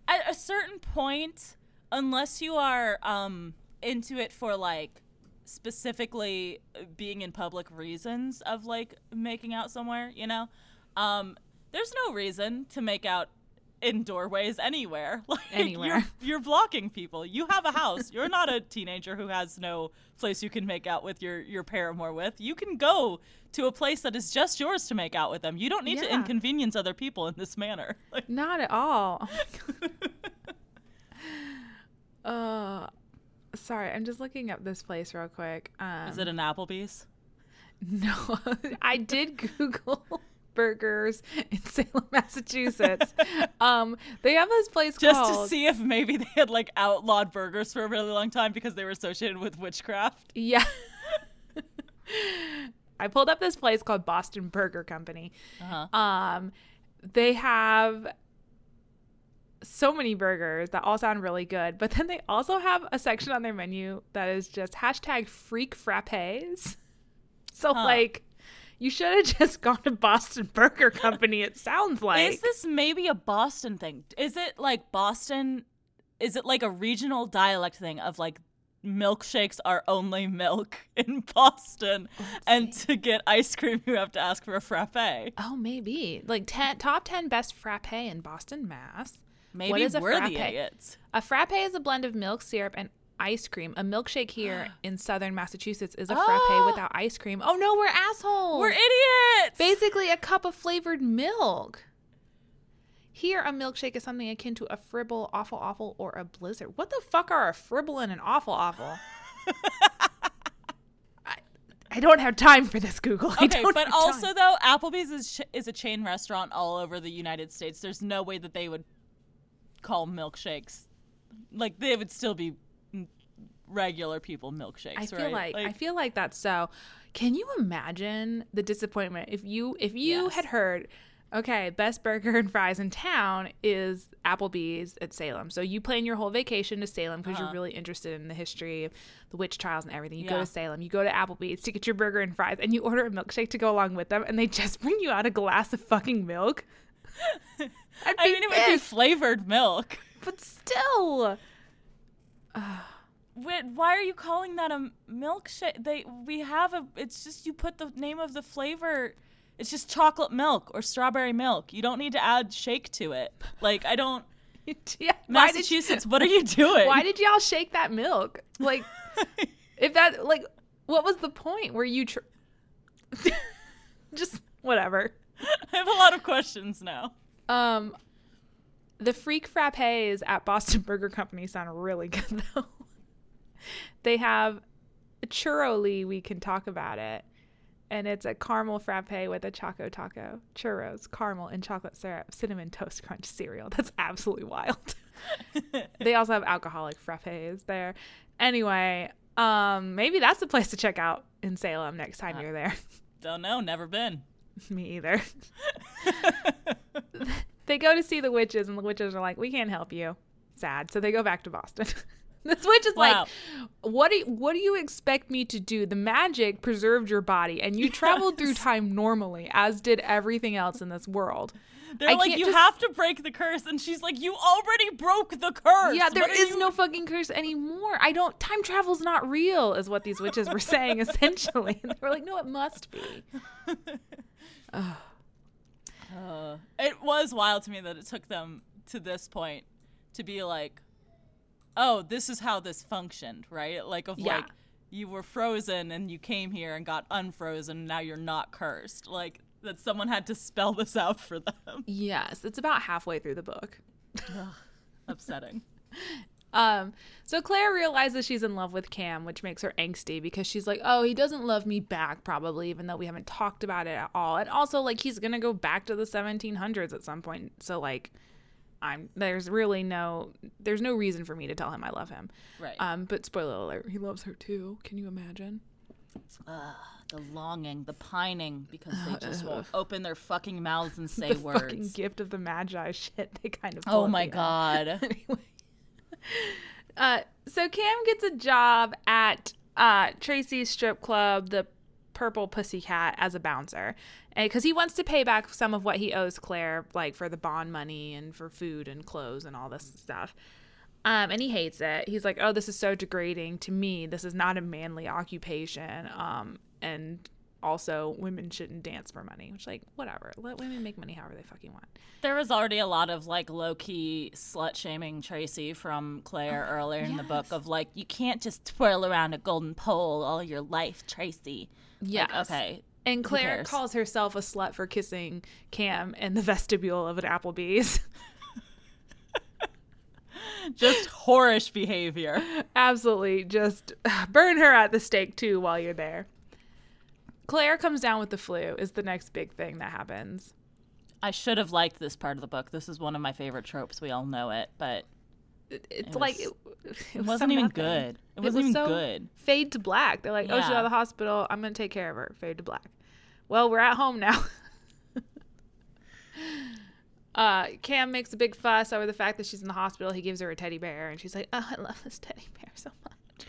at a certain point, unless you are um into it for like specifically uh, being in public reasons of like making out somewhere, you know, um, there's no reason to make out in doorways anywhere. Like Anywhere. You're, you're blocking people. You have a house. You're not a teenager who has no place you can make out with your your paramour with. You can go to a place that is just yours to make out with them. You don't need to inconvenience other people in this manner. Like, Not at all. uh sorry, I'm just looking up this place real quick. Um, is it an Applebee's? No, I did Google burgers in Salem, Massachusetts. um, they have this place called Just called to see if maybe they had like outlawed burgers for a really long time because they were associated with witchcraft. yeah. I pulled up this place called Boston Burger Company. Uh-huh. Um, they have so many burgers that all sound really good, but then they also have a section on their menu that is just hashtag freak frappes. So Huh. like, you should have just gone to Boston Burger Company. It sounds like is this maybe a Boston thing? Is it like Boston? Is it like a regional dialect thing of like milkshakes are only milk in Boston, oh, and to get ice cream you have to ask for a frappe? Oh, maybe like ten, top ten best frappe in Boston, Mass. Maybe What is a frappe? the idiots. A frappe is a blend of milk, syrup, and ice cream. A milkshake here in southern Massachusetts is a Oh. frappe without ice cream. Oh no, we're assholes. We're idiots. basically a cup of flavored milk. Here, a milkshake is something akin to a fribble, awful, awful, or a blizzard. What the fuck are a fribble and an awful, awful? I, I don't have time for this, Google. I Okay, don't but also time. though, Applebee's is ch- is a chain restaurant all over the United States. There's no way that they would call milkshakes like they would still be regular people milkshakes. I feel right? like, I feel like that's so. Can you imagine the disappointment if you if you Yes. had heard, okay, best burger and fries in town is Applebee's at Salem. So you plan your whole vacation to Salem because you're Uh-huh. really interested in the history of the witch trials and everything. You go to Salem, you go to Applebee's to get your burger and fries, and you order a milkshake to go along with them, and they just bring you out a glass of fucking milk. I mean, it would be flavored milk. but still. Wait, why are you calling that a milkshake? They we have a. It's just you put the name of the flavor. It's just chocolate milk or strawberry milk. You don't need to add shake to it. Like I don't. yeah, Massachusetts, what are you doing? Why did y'all shake that milk? Like, if that, like, what was the point? Were you tr- just whatever? I have a lot of questions now. Um, the freak frappes at Boston Burger Company sound really good though. they have churro Lee, we can talk about it. And it's a caramel frappe with a choco taco, churros, caramel, and chocolate syrup, cinnamon toast crunch cereal. That's absolutely wild. they also have alcoholic frappes there. Anyway, um, maybe that's the place to check out in Salem next time you're there. Don't know. Never been. Me either. they go to see the witches, and the witches are like, "We can't help you." Sad. So they go back to Boston. this witch is Wow. like, "What do you, what do you expect me to do? The magic preserved your body, and you traveled through time normally, as did everything else in this world." They're I like, you just- have to break the curse, and she's like, you already broke the curse. Yeah, there is you- no fucking curse anymore. I don't. Time travel's not real, is what these witches were saying essentially. And they were like, "No, it must be." Uh, it was wild to me that it took them to this point to be like, oh, this is how this functioned, right? Like, of Yeah. like, you were frozen and you came here and got unfrozen. Now you're not cursed. Like, that someone had to spell this out for them. Yes, it's about halfway through the book. Upsetting. Um, so Claire realizes she's in love with Cam, which makes her angsty because she's like, "Oh, he doesn't love me back, probably, even though we haven't talked about it at all." And also, like, he's gonna go back to the 1700s at some point. So, like, I'm there's really no there's no reason for me to tell him I love him. Right. Um, but spoiler alert, he loves her too. Can you imagine? the longing, the pining, because they just won't open their fucking mouths and say the words. fucking gift of the magi shit they kind of. oh my god. anyway. Uh, so Cam gets a job at uh, Tracy's strip club, the Purple Pussycat, as a bouncer, because he wants to pay back some of what he owes Claire, like for the bond money and for food and clothes and all this stuff. Um, and he hates it. He's like, "Oh, this is so degrading to me. This is not a manly occupation." Um, and also, women shouldn't dance for money. Which, like, whatever. Let women make money however they fucking want. There was already a lot of like low key slut shaming Tracy from Claire earlier in the book of like, you can't just twirl around a golden pole all your life, Tracy. Yes. Like, okay. And Claire calls herself a slut for kissing Cam in the vestibule of an Applebee's. Just whorish behavior. Absolutely. Just burn her at the stake too while you're there. Claire comes down with the flu, is the next big thing that happens. I should have liked this part of the book. This is one of my favorite tropes. We all know it, but It's It like was- it, it wasn't even nothing. good. It was wasn't even so good. Fade to black. They're like, oh, she's Yeah. out of the hospital. I'm going to take care of her. Fade to black. Well, we're at home now. uh, Cam makes a big fuss over the fact that she's in the hospital. He gives her a teddy bear, and she's like, oh, I love this teddy bear so much.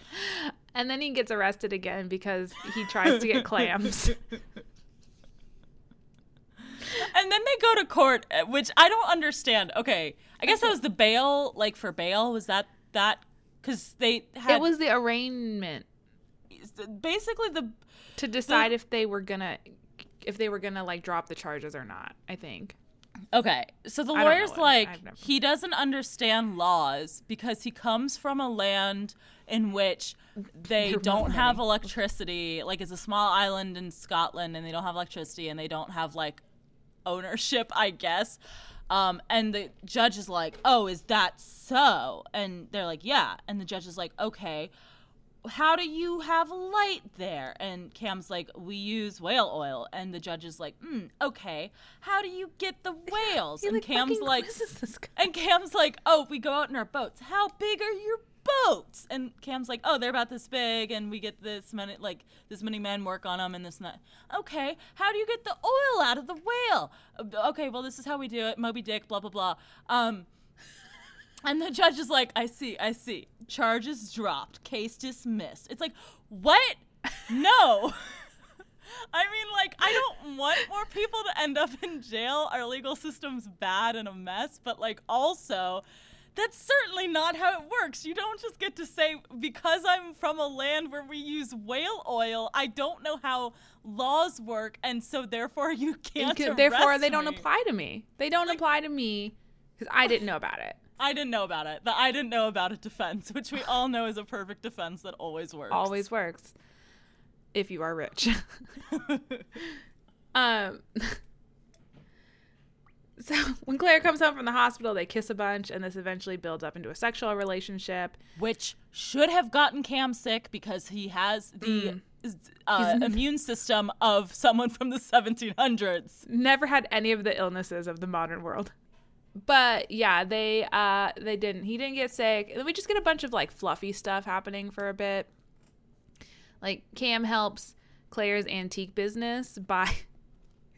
And then he gets arrested again because he tries to get clams. And then they go to court, uh, which I don't understand. Okay, I guess that was the bail, like for bail. Was that that? Because they had it was the arraignment basically the to decide if they were gonna if they were gonna like drop the charges or not. I think. Okay, so the lawyer's like he doesn't understand laws because he comes from a land in which they There don't have electricity. Like it's a small island in Scotland, and they don't have electricity, and they don't have like ownership, I guess. Um, and the judge is like, "Oh, is that so?" And they're like, "Yeah." And the judge is like, "Okay." how do you have light there? And Cam's like, we use whale oil. And the judge is like, mm, okay. How do you get the whales? He, and like, Cam's like, and Cam's like, oh, we go out in our boats. How big are your boats? And Cam's like, oh, they're about this big, and we get this many, like this many men work on them, and this and that. Okay, how do you get the oil out of the whale? Uh, Okay, well, this is how we do it. Moby Dick, blah blah blah. Um, and the judge is like, I see, I see. Charges dropped, case dismissed. It's like, what? No. I mean, like, I don't want more people to end up in jail. Our legal system's bad and a mess, but, like, also, that's certainly not how it works. You don't just get to say, because I'm from a land where we use whale oil, I don't know how laws work, and so therefore you can't. Can- Therefore, they don't apply to me. They don't apply to me because I didn't know about it. I didn't know about it. The I didn't know about it defense, which we all know is a perfect defense that always works. Always works if you are rich. um. So when Claire comes home from the hospital, they kiss a bunch, and this eventually builds up into a sexual relationship. Which should have gotten Cam sick because he has the uh, Mm. He's- immune system of someone from the 1700s. Never had any of the illnesses of the modern world. But yeah, they uh they didn't. He didn't get sick. We just get a bunch of like fluffy stuff happening for a bit. Like Cam helps Claire's antique business by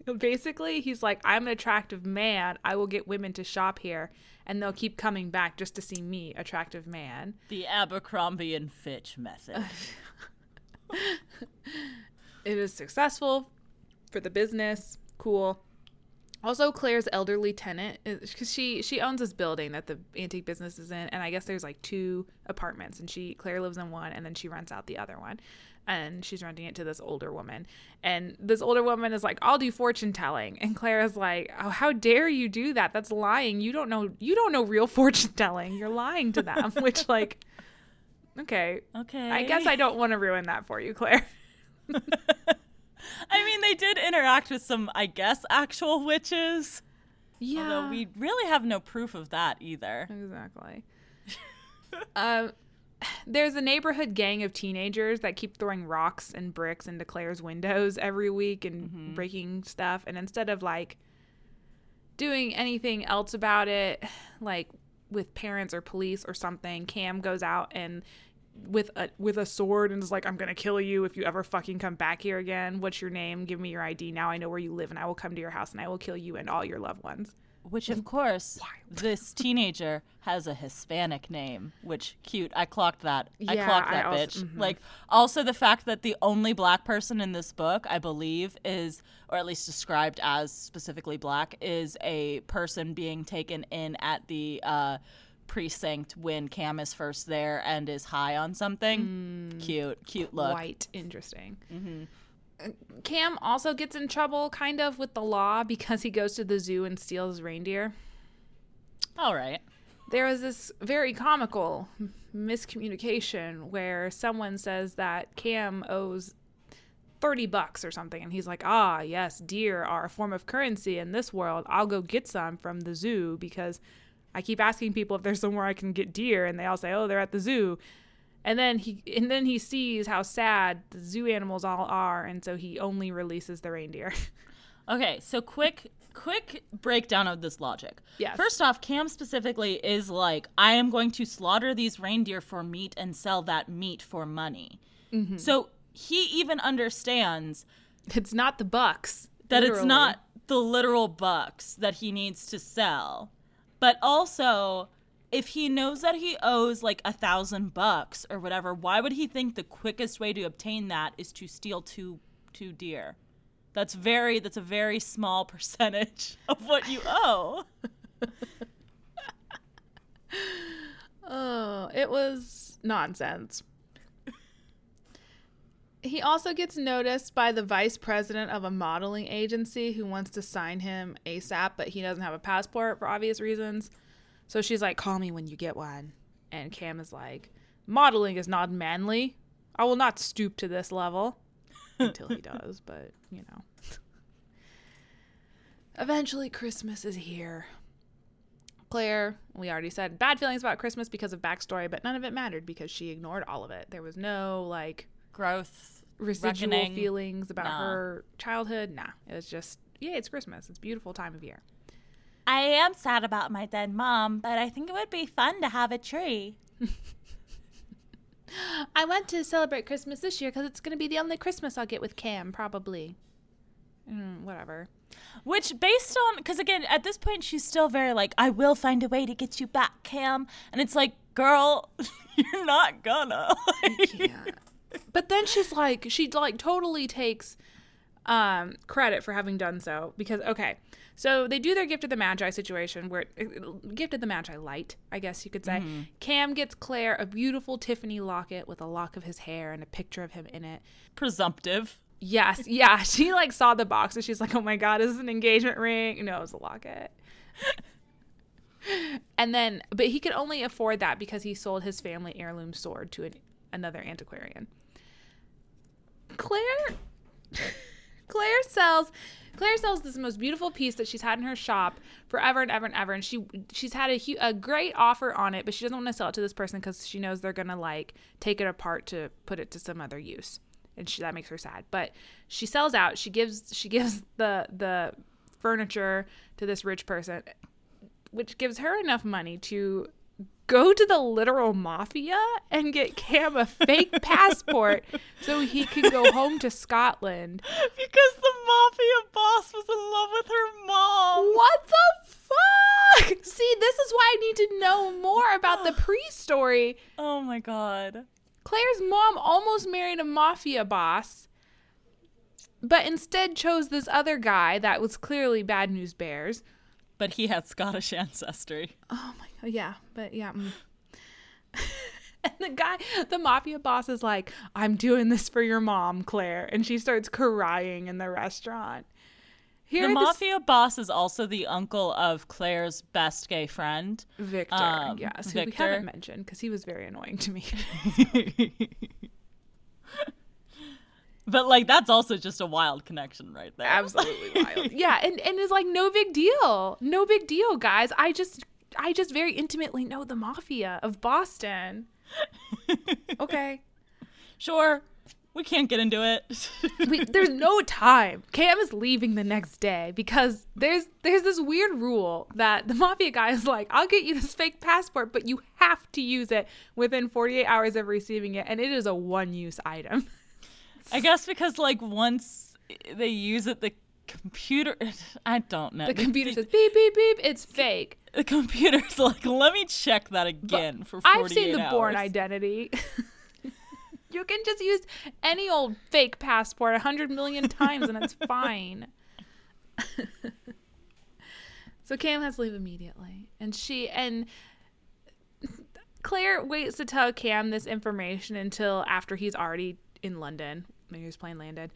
basically he's like, I'm an attractive man. I will get women to shop here and they'll keep coming back just to see me, attractive man. The Abercrombie and Fitch method. It is successful for the business. Cool. Also, Claire's elderly tenant, uh, because she she owns this building that the antique business is in, and I guess there's like two apartments, and she Claire lives in one, and then she rents out the other one, and she's renting it to this older woman, and this older woman is like, "I'll do fortune telling," and Claire is like, "Oh, how dare you do that? That's lying. You don't know you don't know real fortune telling. You're lying to them." Which like, okay, Okay. I guess I don't want to ruin that for you, Claire. I mean, they did interact with some, I guess, actual witches. Yeah, Although we really have no proof of that either. Exactly. um, there's a neighborhood gang of teenagers that keep throwing rocks and bricks into Claire's windows every week and mm-hmm. breaking stuff. And instead of like doing anything else about it, like with parents or police or something, Cam goes out and with a with a sword and is like, "I'm gonna kill you if you ever fucking come back here again. What's your name? Give me your ID. Now I know where you live, and I will come to your house and I will kill you and all your loved ones." Which, of course, this teenager has a Hispanic name, which cute. I clocked that. I Yeah, clocked I that also- bitch. mhm. Like, also the fact that the only black person in this book, I believe, is, or at least described as specifically black, is a person being taken in at the uh, precinct when Cam is first there and is high on something. Cute, cute look. White, interesting. Uh, Cam also gets in trouble, kind of, with the law because he goes to the zoo and steals reindeer. All right. There was this very comical miscommunication where someone says that Cam owes 30 bucks or something and he's like, "Ah, yes, deer are a form of currency in this world. I'll go get some from the zoo because I keep asking people if there's somewhere I can get deer and they all say, "Oh, they're at the zoo." And then he and then he sees how sad the zoo animals all are and so he only releases the reindeer. Okay, so quick quick breakdown of this logic. Yes. First off, Cam specifically is like, I am going to slaughter these reindeer for meat and sell that meat for money. Mm-hmm. So he even understands it's not the bucks. that it's not the literal bucks that he needs to sell. But also, if he knows that he owes like a thousand bucks or whatever, why would he think the quickest way to obtain that is to steal two two deer? That's very that's a very small percentage of what you owe. Oh, it was nonsense. He also gets noticed by the vice president of a modeling agency who wants to sign him ASAP, but he doesn't have a passport for obvious reasons. So she's like, Call me when you get one. And Cam is like, Modeling is not manly. I will not stoop to this level. Until he does, but you know. Eventually, Christmas is here. Claire, we already said bad feelings about Christmas because of backstory, but none of it mattered because she ignored all of it. There was no like Growth. residual Reckoning. feelings about Nah. her childhood. Nah, it was just, yeah, it's Christmas. It's a beautiful time of year. I am sad about my dead mom, but I think it would be fun to have a tree. I want to celebrate Christmas this year because it's going to be the only Christmas I'll get with Cam, probably. Mm, whatever. Which, based on, because again, at this point, she's still very like, I will find a way to get you back, Cam. And it's like, girl, you're not gonna. Yeah. but then she's like, she like totally takes um credit for having done so because okay so they do their gift of the magi situation where uh, gift of the magi light i guess you could say. Mm-hmm. Cam gets claire a beautiful tiffany locket with a lock of his hair and a picture of him in it. Presumptive. yes yeah she like saw the box and she's like oh my god is this an engagement ring. No it was a locket. And then but he could only afford that because he sold his family heirloom sword to an, another antiquarian. Claire claire sells claire sells this most beautiful piece that she's had in her shop forever and ever and ever and she she's had a, hu- a great offer on it but she doesn't want to sell it to this person because she knows they're gonna like take it apart to put it to some other use and she, that makes her sad. But she sells out she gives she gives the the furniture to this rich person which gives her enough money to go to the literal mafia and get Cam a fake passport so he can go home to Scotland. Because the mafia boss was in love with her mom. What the fuck? See, this is why I need to know more about the pre story. Oh my god. Claire's mom almost married a mafia boss. but instead chose this other guy that was clearly Bad News Bears. But he had Scottish ancestry. Oh my god, yeah, but yeah. Mm. and the guy, the mafia boss is like, I'm doing this for your mom, Claire. And she starts crying in the restaurant. Here the mafia s- boss is also the uncle of Claire's best gay friend, Victor. Um, yes, Victor. who we haven't mentioned because he was very annoying to me. but like that's also just a wild connection right there. Absolutely wild. Yeah, and and it's like no big deal. No big deal, guys. I just I just very intimately know the mafia of Boston. okay. Sure. We can't get into it. we, there's no time. Cam is leaving the next day because there's there's this weird rule that the mafia guy is like, "I'll get you this fake passport, but you have to use it within 48 hours of receiving it, and it is a one-use item." I guess because like once they use it, the computer I don't know. The computer says beep beep beep. It's fake. The computer's like, let me check that again but for 48 I've seen the hours. Bourne Identity. you can just use any old fake passport a hundred million times and it's fine. so Cam has to leave immediately, and she and Claire waits to tell Cam this information until after he's already in London. Maybe his plane landed.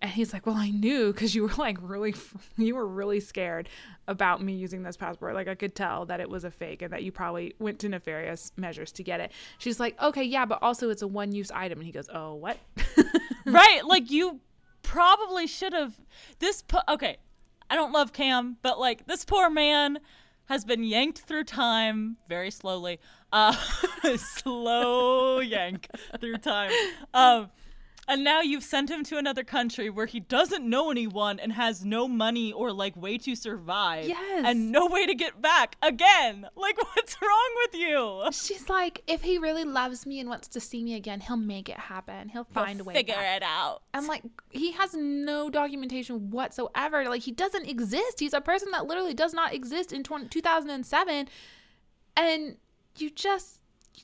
And he's like, "Well, I knew because you were like really, you were really scared about me using this passport. Like I could tell that it was a fake and that you probably went to nefarious measures to get it." She's like, "Okay, yeah, but also it's a one-use item." And he goes, "Oh, what?" right, like you probably should have. This po- okay, I don't love Cam, but like this poor man has been yanked through time very slowly. Uh, slow yank through time. Um and now you've sent him to another country where he doesn't know anyone and has no money or like way to survive. Yes. And no way to get back again. Like, what's wrong with you? She's like, if he really loves me and wants to see me again, he'll make it happen. He'll find he'll a way. Figure back. it out. And like, he has no documentation whatsoever. Like, he doesn't exist. He's a person that literally does not exist in 20- 2007. And you just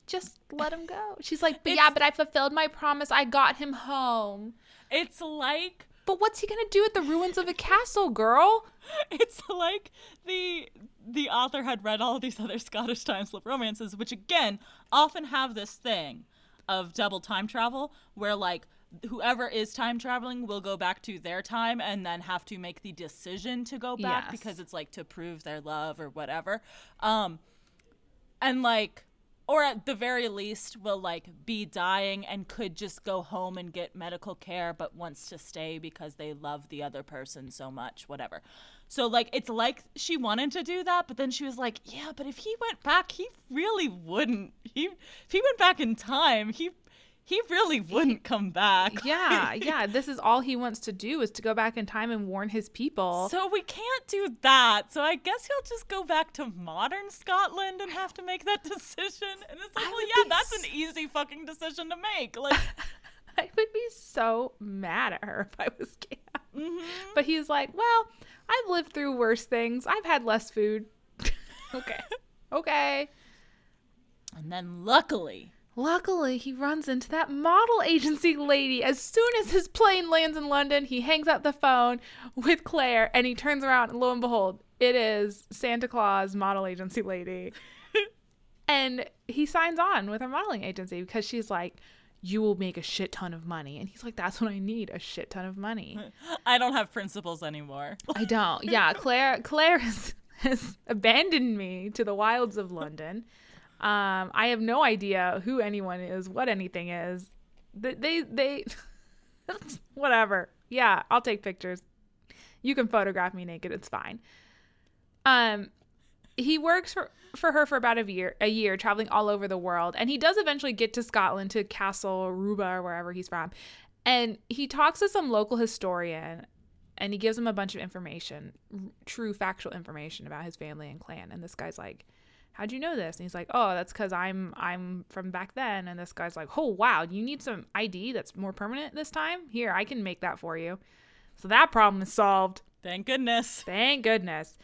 just let him go. She's like, but it's, yeah, but I fulfilled my promise. I got him home. It's like, but what's he gonna do at the ruins of a castle, girl? It's like the the author had read all these other Scottish time slip romances, which again often have this thing of double time travel, where like whoever is time traveling will go back to their time and then have to make the decision to go back yes. because it's like to prove their love or whatever. Um, and like or at the very least will like be dying and could just go home and get medical care but wants to stay because they love the other person so much whatever. So like it's like she wanted to do that but then she was like yeah but if he went back he really wouldn't. He if he went back in time he he really wouldn't come back. Yeah, yeah. This is all he wants to do is to go back in time and warn his people. So we can't do that. So I guess he'll just go back to modern Scotland and have to make that decision. And it's like, I well, yeah, that's an easy fucking decision to make. Like, I would be so mad at her if I was Cam. Mm-hmm. But he's like, well, I've lived through worse things. I've had less food. okay, okay. And then luckily Luckily, he runs into that model agency lady. As soon as his plane lands in London, he hangs up the phone with Claire and he turns around and lo and behold, it is Santa Claus model agency lady. and he signs on with her modeling agency because she's like, you will make a shit ton of money. And he's like, that's what I need, a shit ton of money. I don't have principles anymore. I don't. Yeah, Claire Claire has, has abandoned me to the wilds of London. Um, I have no idea who anyone is, what anything is. They, they, they whatever. Yeah, I'll take pictures. You can photograph me naked. It's fine. Um, he works for for her for about a year, a year, traveling all over the world, and he does eventually get to Scotland, to Castle Ruba or wherever he's from, and he talks to some local historian, and he gives him a bunch of information, true factual information about his family and clan, and this guy's like, how'd you know this? And he's like, oh, that's because I'm I'm from back then. And this guy's like, oh wow, you need some ID that's more permanent this time. Here, I can make that for you. So that problem is solved. Thank goodness. Thank goodness.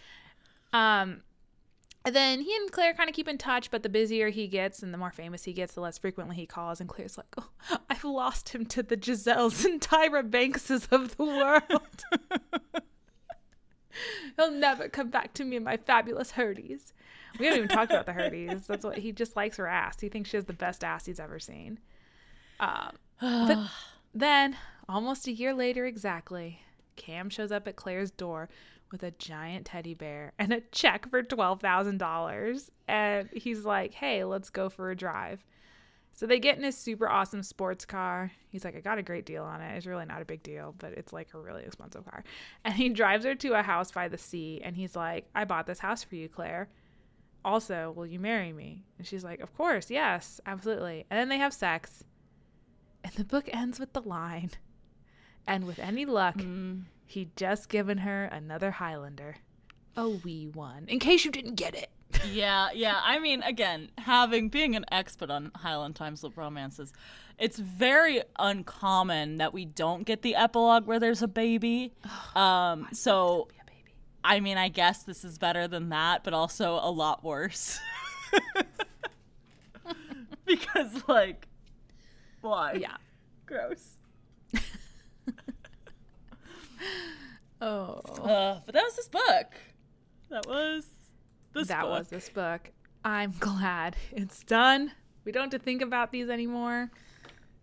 Um, And then he and Claire kind of keep in touch, but the busier he gets and the more famous he gets, the less frequently he calls. And Claire's like, oh, I've lost him to the Giselles and Tyra Bankses of the world. He'll never come back to me in my fabulous Hurdies. We haven't even talked about the Hurdies. That's what he just likes her ass. He thinks she has the best ass he's ever seen. Um, but then, almost a year later exactly, Cam shows up at Claire's door with a giant teddy bear and a check for $12,000. And he's like, hey, let's go for a drive. So they get in his super awesome sports car. He's like, I got a great deal on it. It's really not a big deal, but it's like a really expensive car. And he drives her to a house by the sea. And he's like, I bought this house for you, Claire. Also, will you marry me? And she's like, Of course, yes, absolutely. And then they have sex. And the book ends with the line, and with any luck, Mm. he'd just given her another Highlander. A wee one. In case you didn't get it. yeah, yeah. I mean, again, having being an expert on Highland time slip romances, it's very uncommon that we don't get the epilogue where there's a baby. Um, so Be a baby. I mean, I guess this is better than that, but also a lot worse. because, like, why? Yeah. Gross. Oh. Uh, but that was this book. That was this that book. was this book. I'm glad it's done. We don't have to think about these anymore.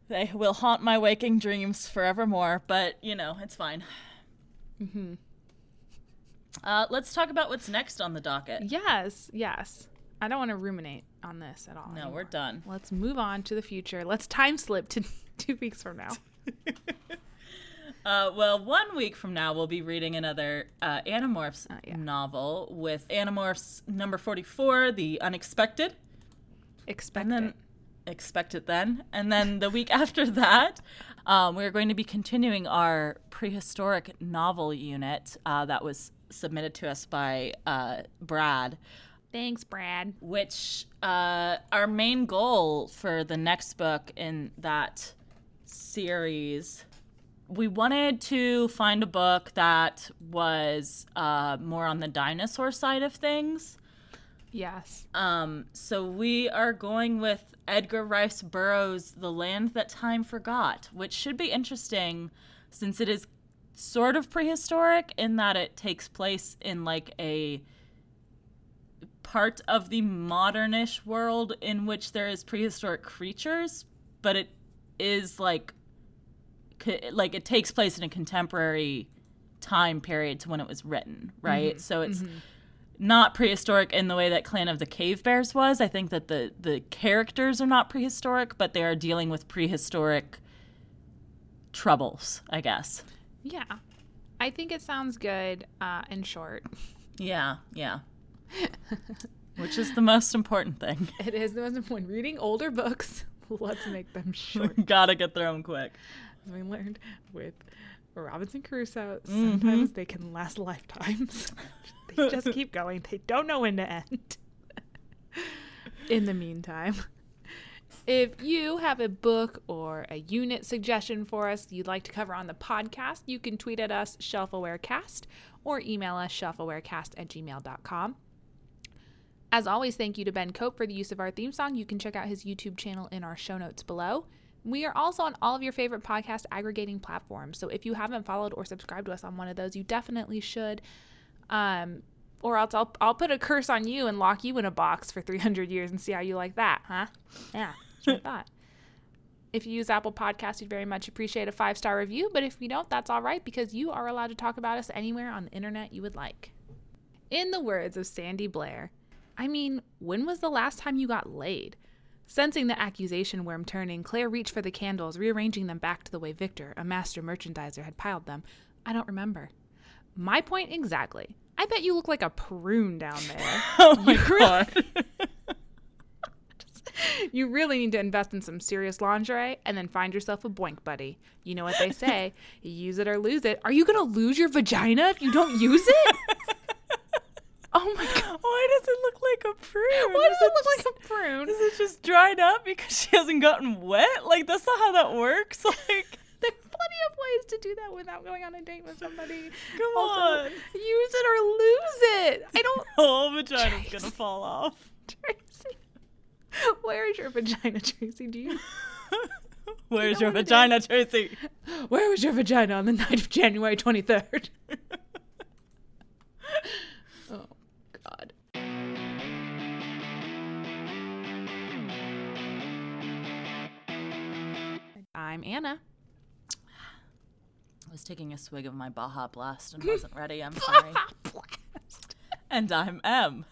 They will haunt my waking dreams forevermore, but you know, it's fine. Mm-hmm. Uh, let's talk about what's next on the docket. Yes, yes. I don't want to ruminate on this at all. No, anymore. we're done. Let's move on to the future. Let's time slip to two weeks from now. Uh, well, one week from now, we'll be reading another uh, Animorphs Oh, yeah. novel with Animorphs number 44, The Unexpected. Expect and then it. expect it then. And then the week after that, um, we're going to be continuing our prehistoric novel unit uh, that was submitted to us by uh, Brad. Thanks, Brad. which uh, our main goal for the next book in that series we wanted to find a book that was uh, more on the dinosaur side of things Yes. um, so we are going with edgar rice burroughs the land that time forgot which should be interesting since it is sort of prehistoric in that it takes place in like a part of the modernish world in which there is prehistoric creatures, but it is like like it takes place in a contemporary time period to when it was written, right? Mm-hmm. So it's mm-hmm. not prehistoric in the way that Clan of the Cave Bears was. I think that the the characters are not prehistoric, but they are dealing with prehistoric troubles, I guess. Yeah. I think it sounds good uh, in short. Yeah, yeah. Which is the most important thing. It is the most important. Reading older books, let's make them short. Gotta get their own quick. As we learned with Robinson Crusoe, sometimes Mm-hmm. they can last lifetimes. they just keep going. They don't know when to end. In the meantime, if you have a book or a unit suggestion for us you'd like to cover on the podcast, you can tweet at us, shelfawarecast, or email us, shelfawarecast at gmail.com. As always, thank you to Ben Cope for the use of our theme song. You can check out his YouTube channel in our show notes below. We are also on all of your favorite podcast aggregating platforms. So if you haven't followed or subscribed to us on one of those, you definitely should. Um, or else I'll, I'll put a curse on you and lock you in a box for 300 years and see how you like that, huh? Yeah, thought. If you use Apple Podcasts, we'd very much appreciate a five star review. But if you don't, that's all right because you are allowed to talk about us anywhere on the internet you would like. In the words of Sandy Blair, I mean, when was the last time you got laid? Sensing the accusation worm turning, Claire reached for the candles, rearranging them back to the way Victor, a master merchandiser, had piled them. I don't remember. My point exactly. I bet you look like a prune down there. Oh my god. you really need to invest in some serious lingerie and then find yourself a boink buddy. You know what they say use it or lose it. Are you going to lose your vagina if you don't use it? oh my God. Why does it look like a prune? Why Is does it look like a prune? Is it just dried up because she hasn't gotten wet? Like that's not how that works. Like There's plenty of ways to do that without going on a date with somebody. Come Also, on. use it or lose it. I don't. whole vagina's gonna fall off. Tracy. Where is your vagina, Tracy? Do you? Where's know your what it is? vagina, Tracy? Where was your vagina on the night of January 23rd? oh, God. I'm Anna. I was taking a swig of my Baja Blast and wasn't ready. I'm sorry. and I'm M.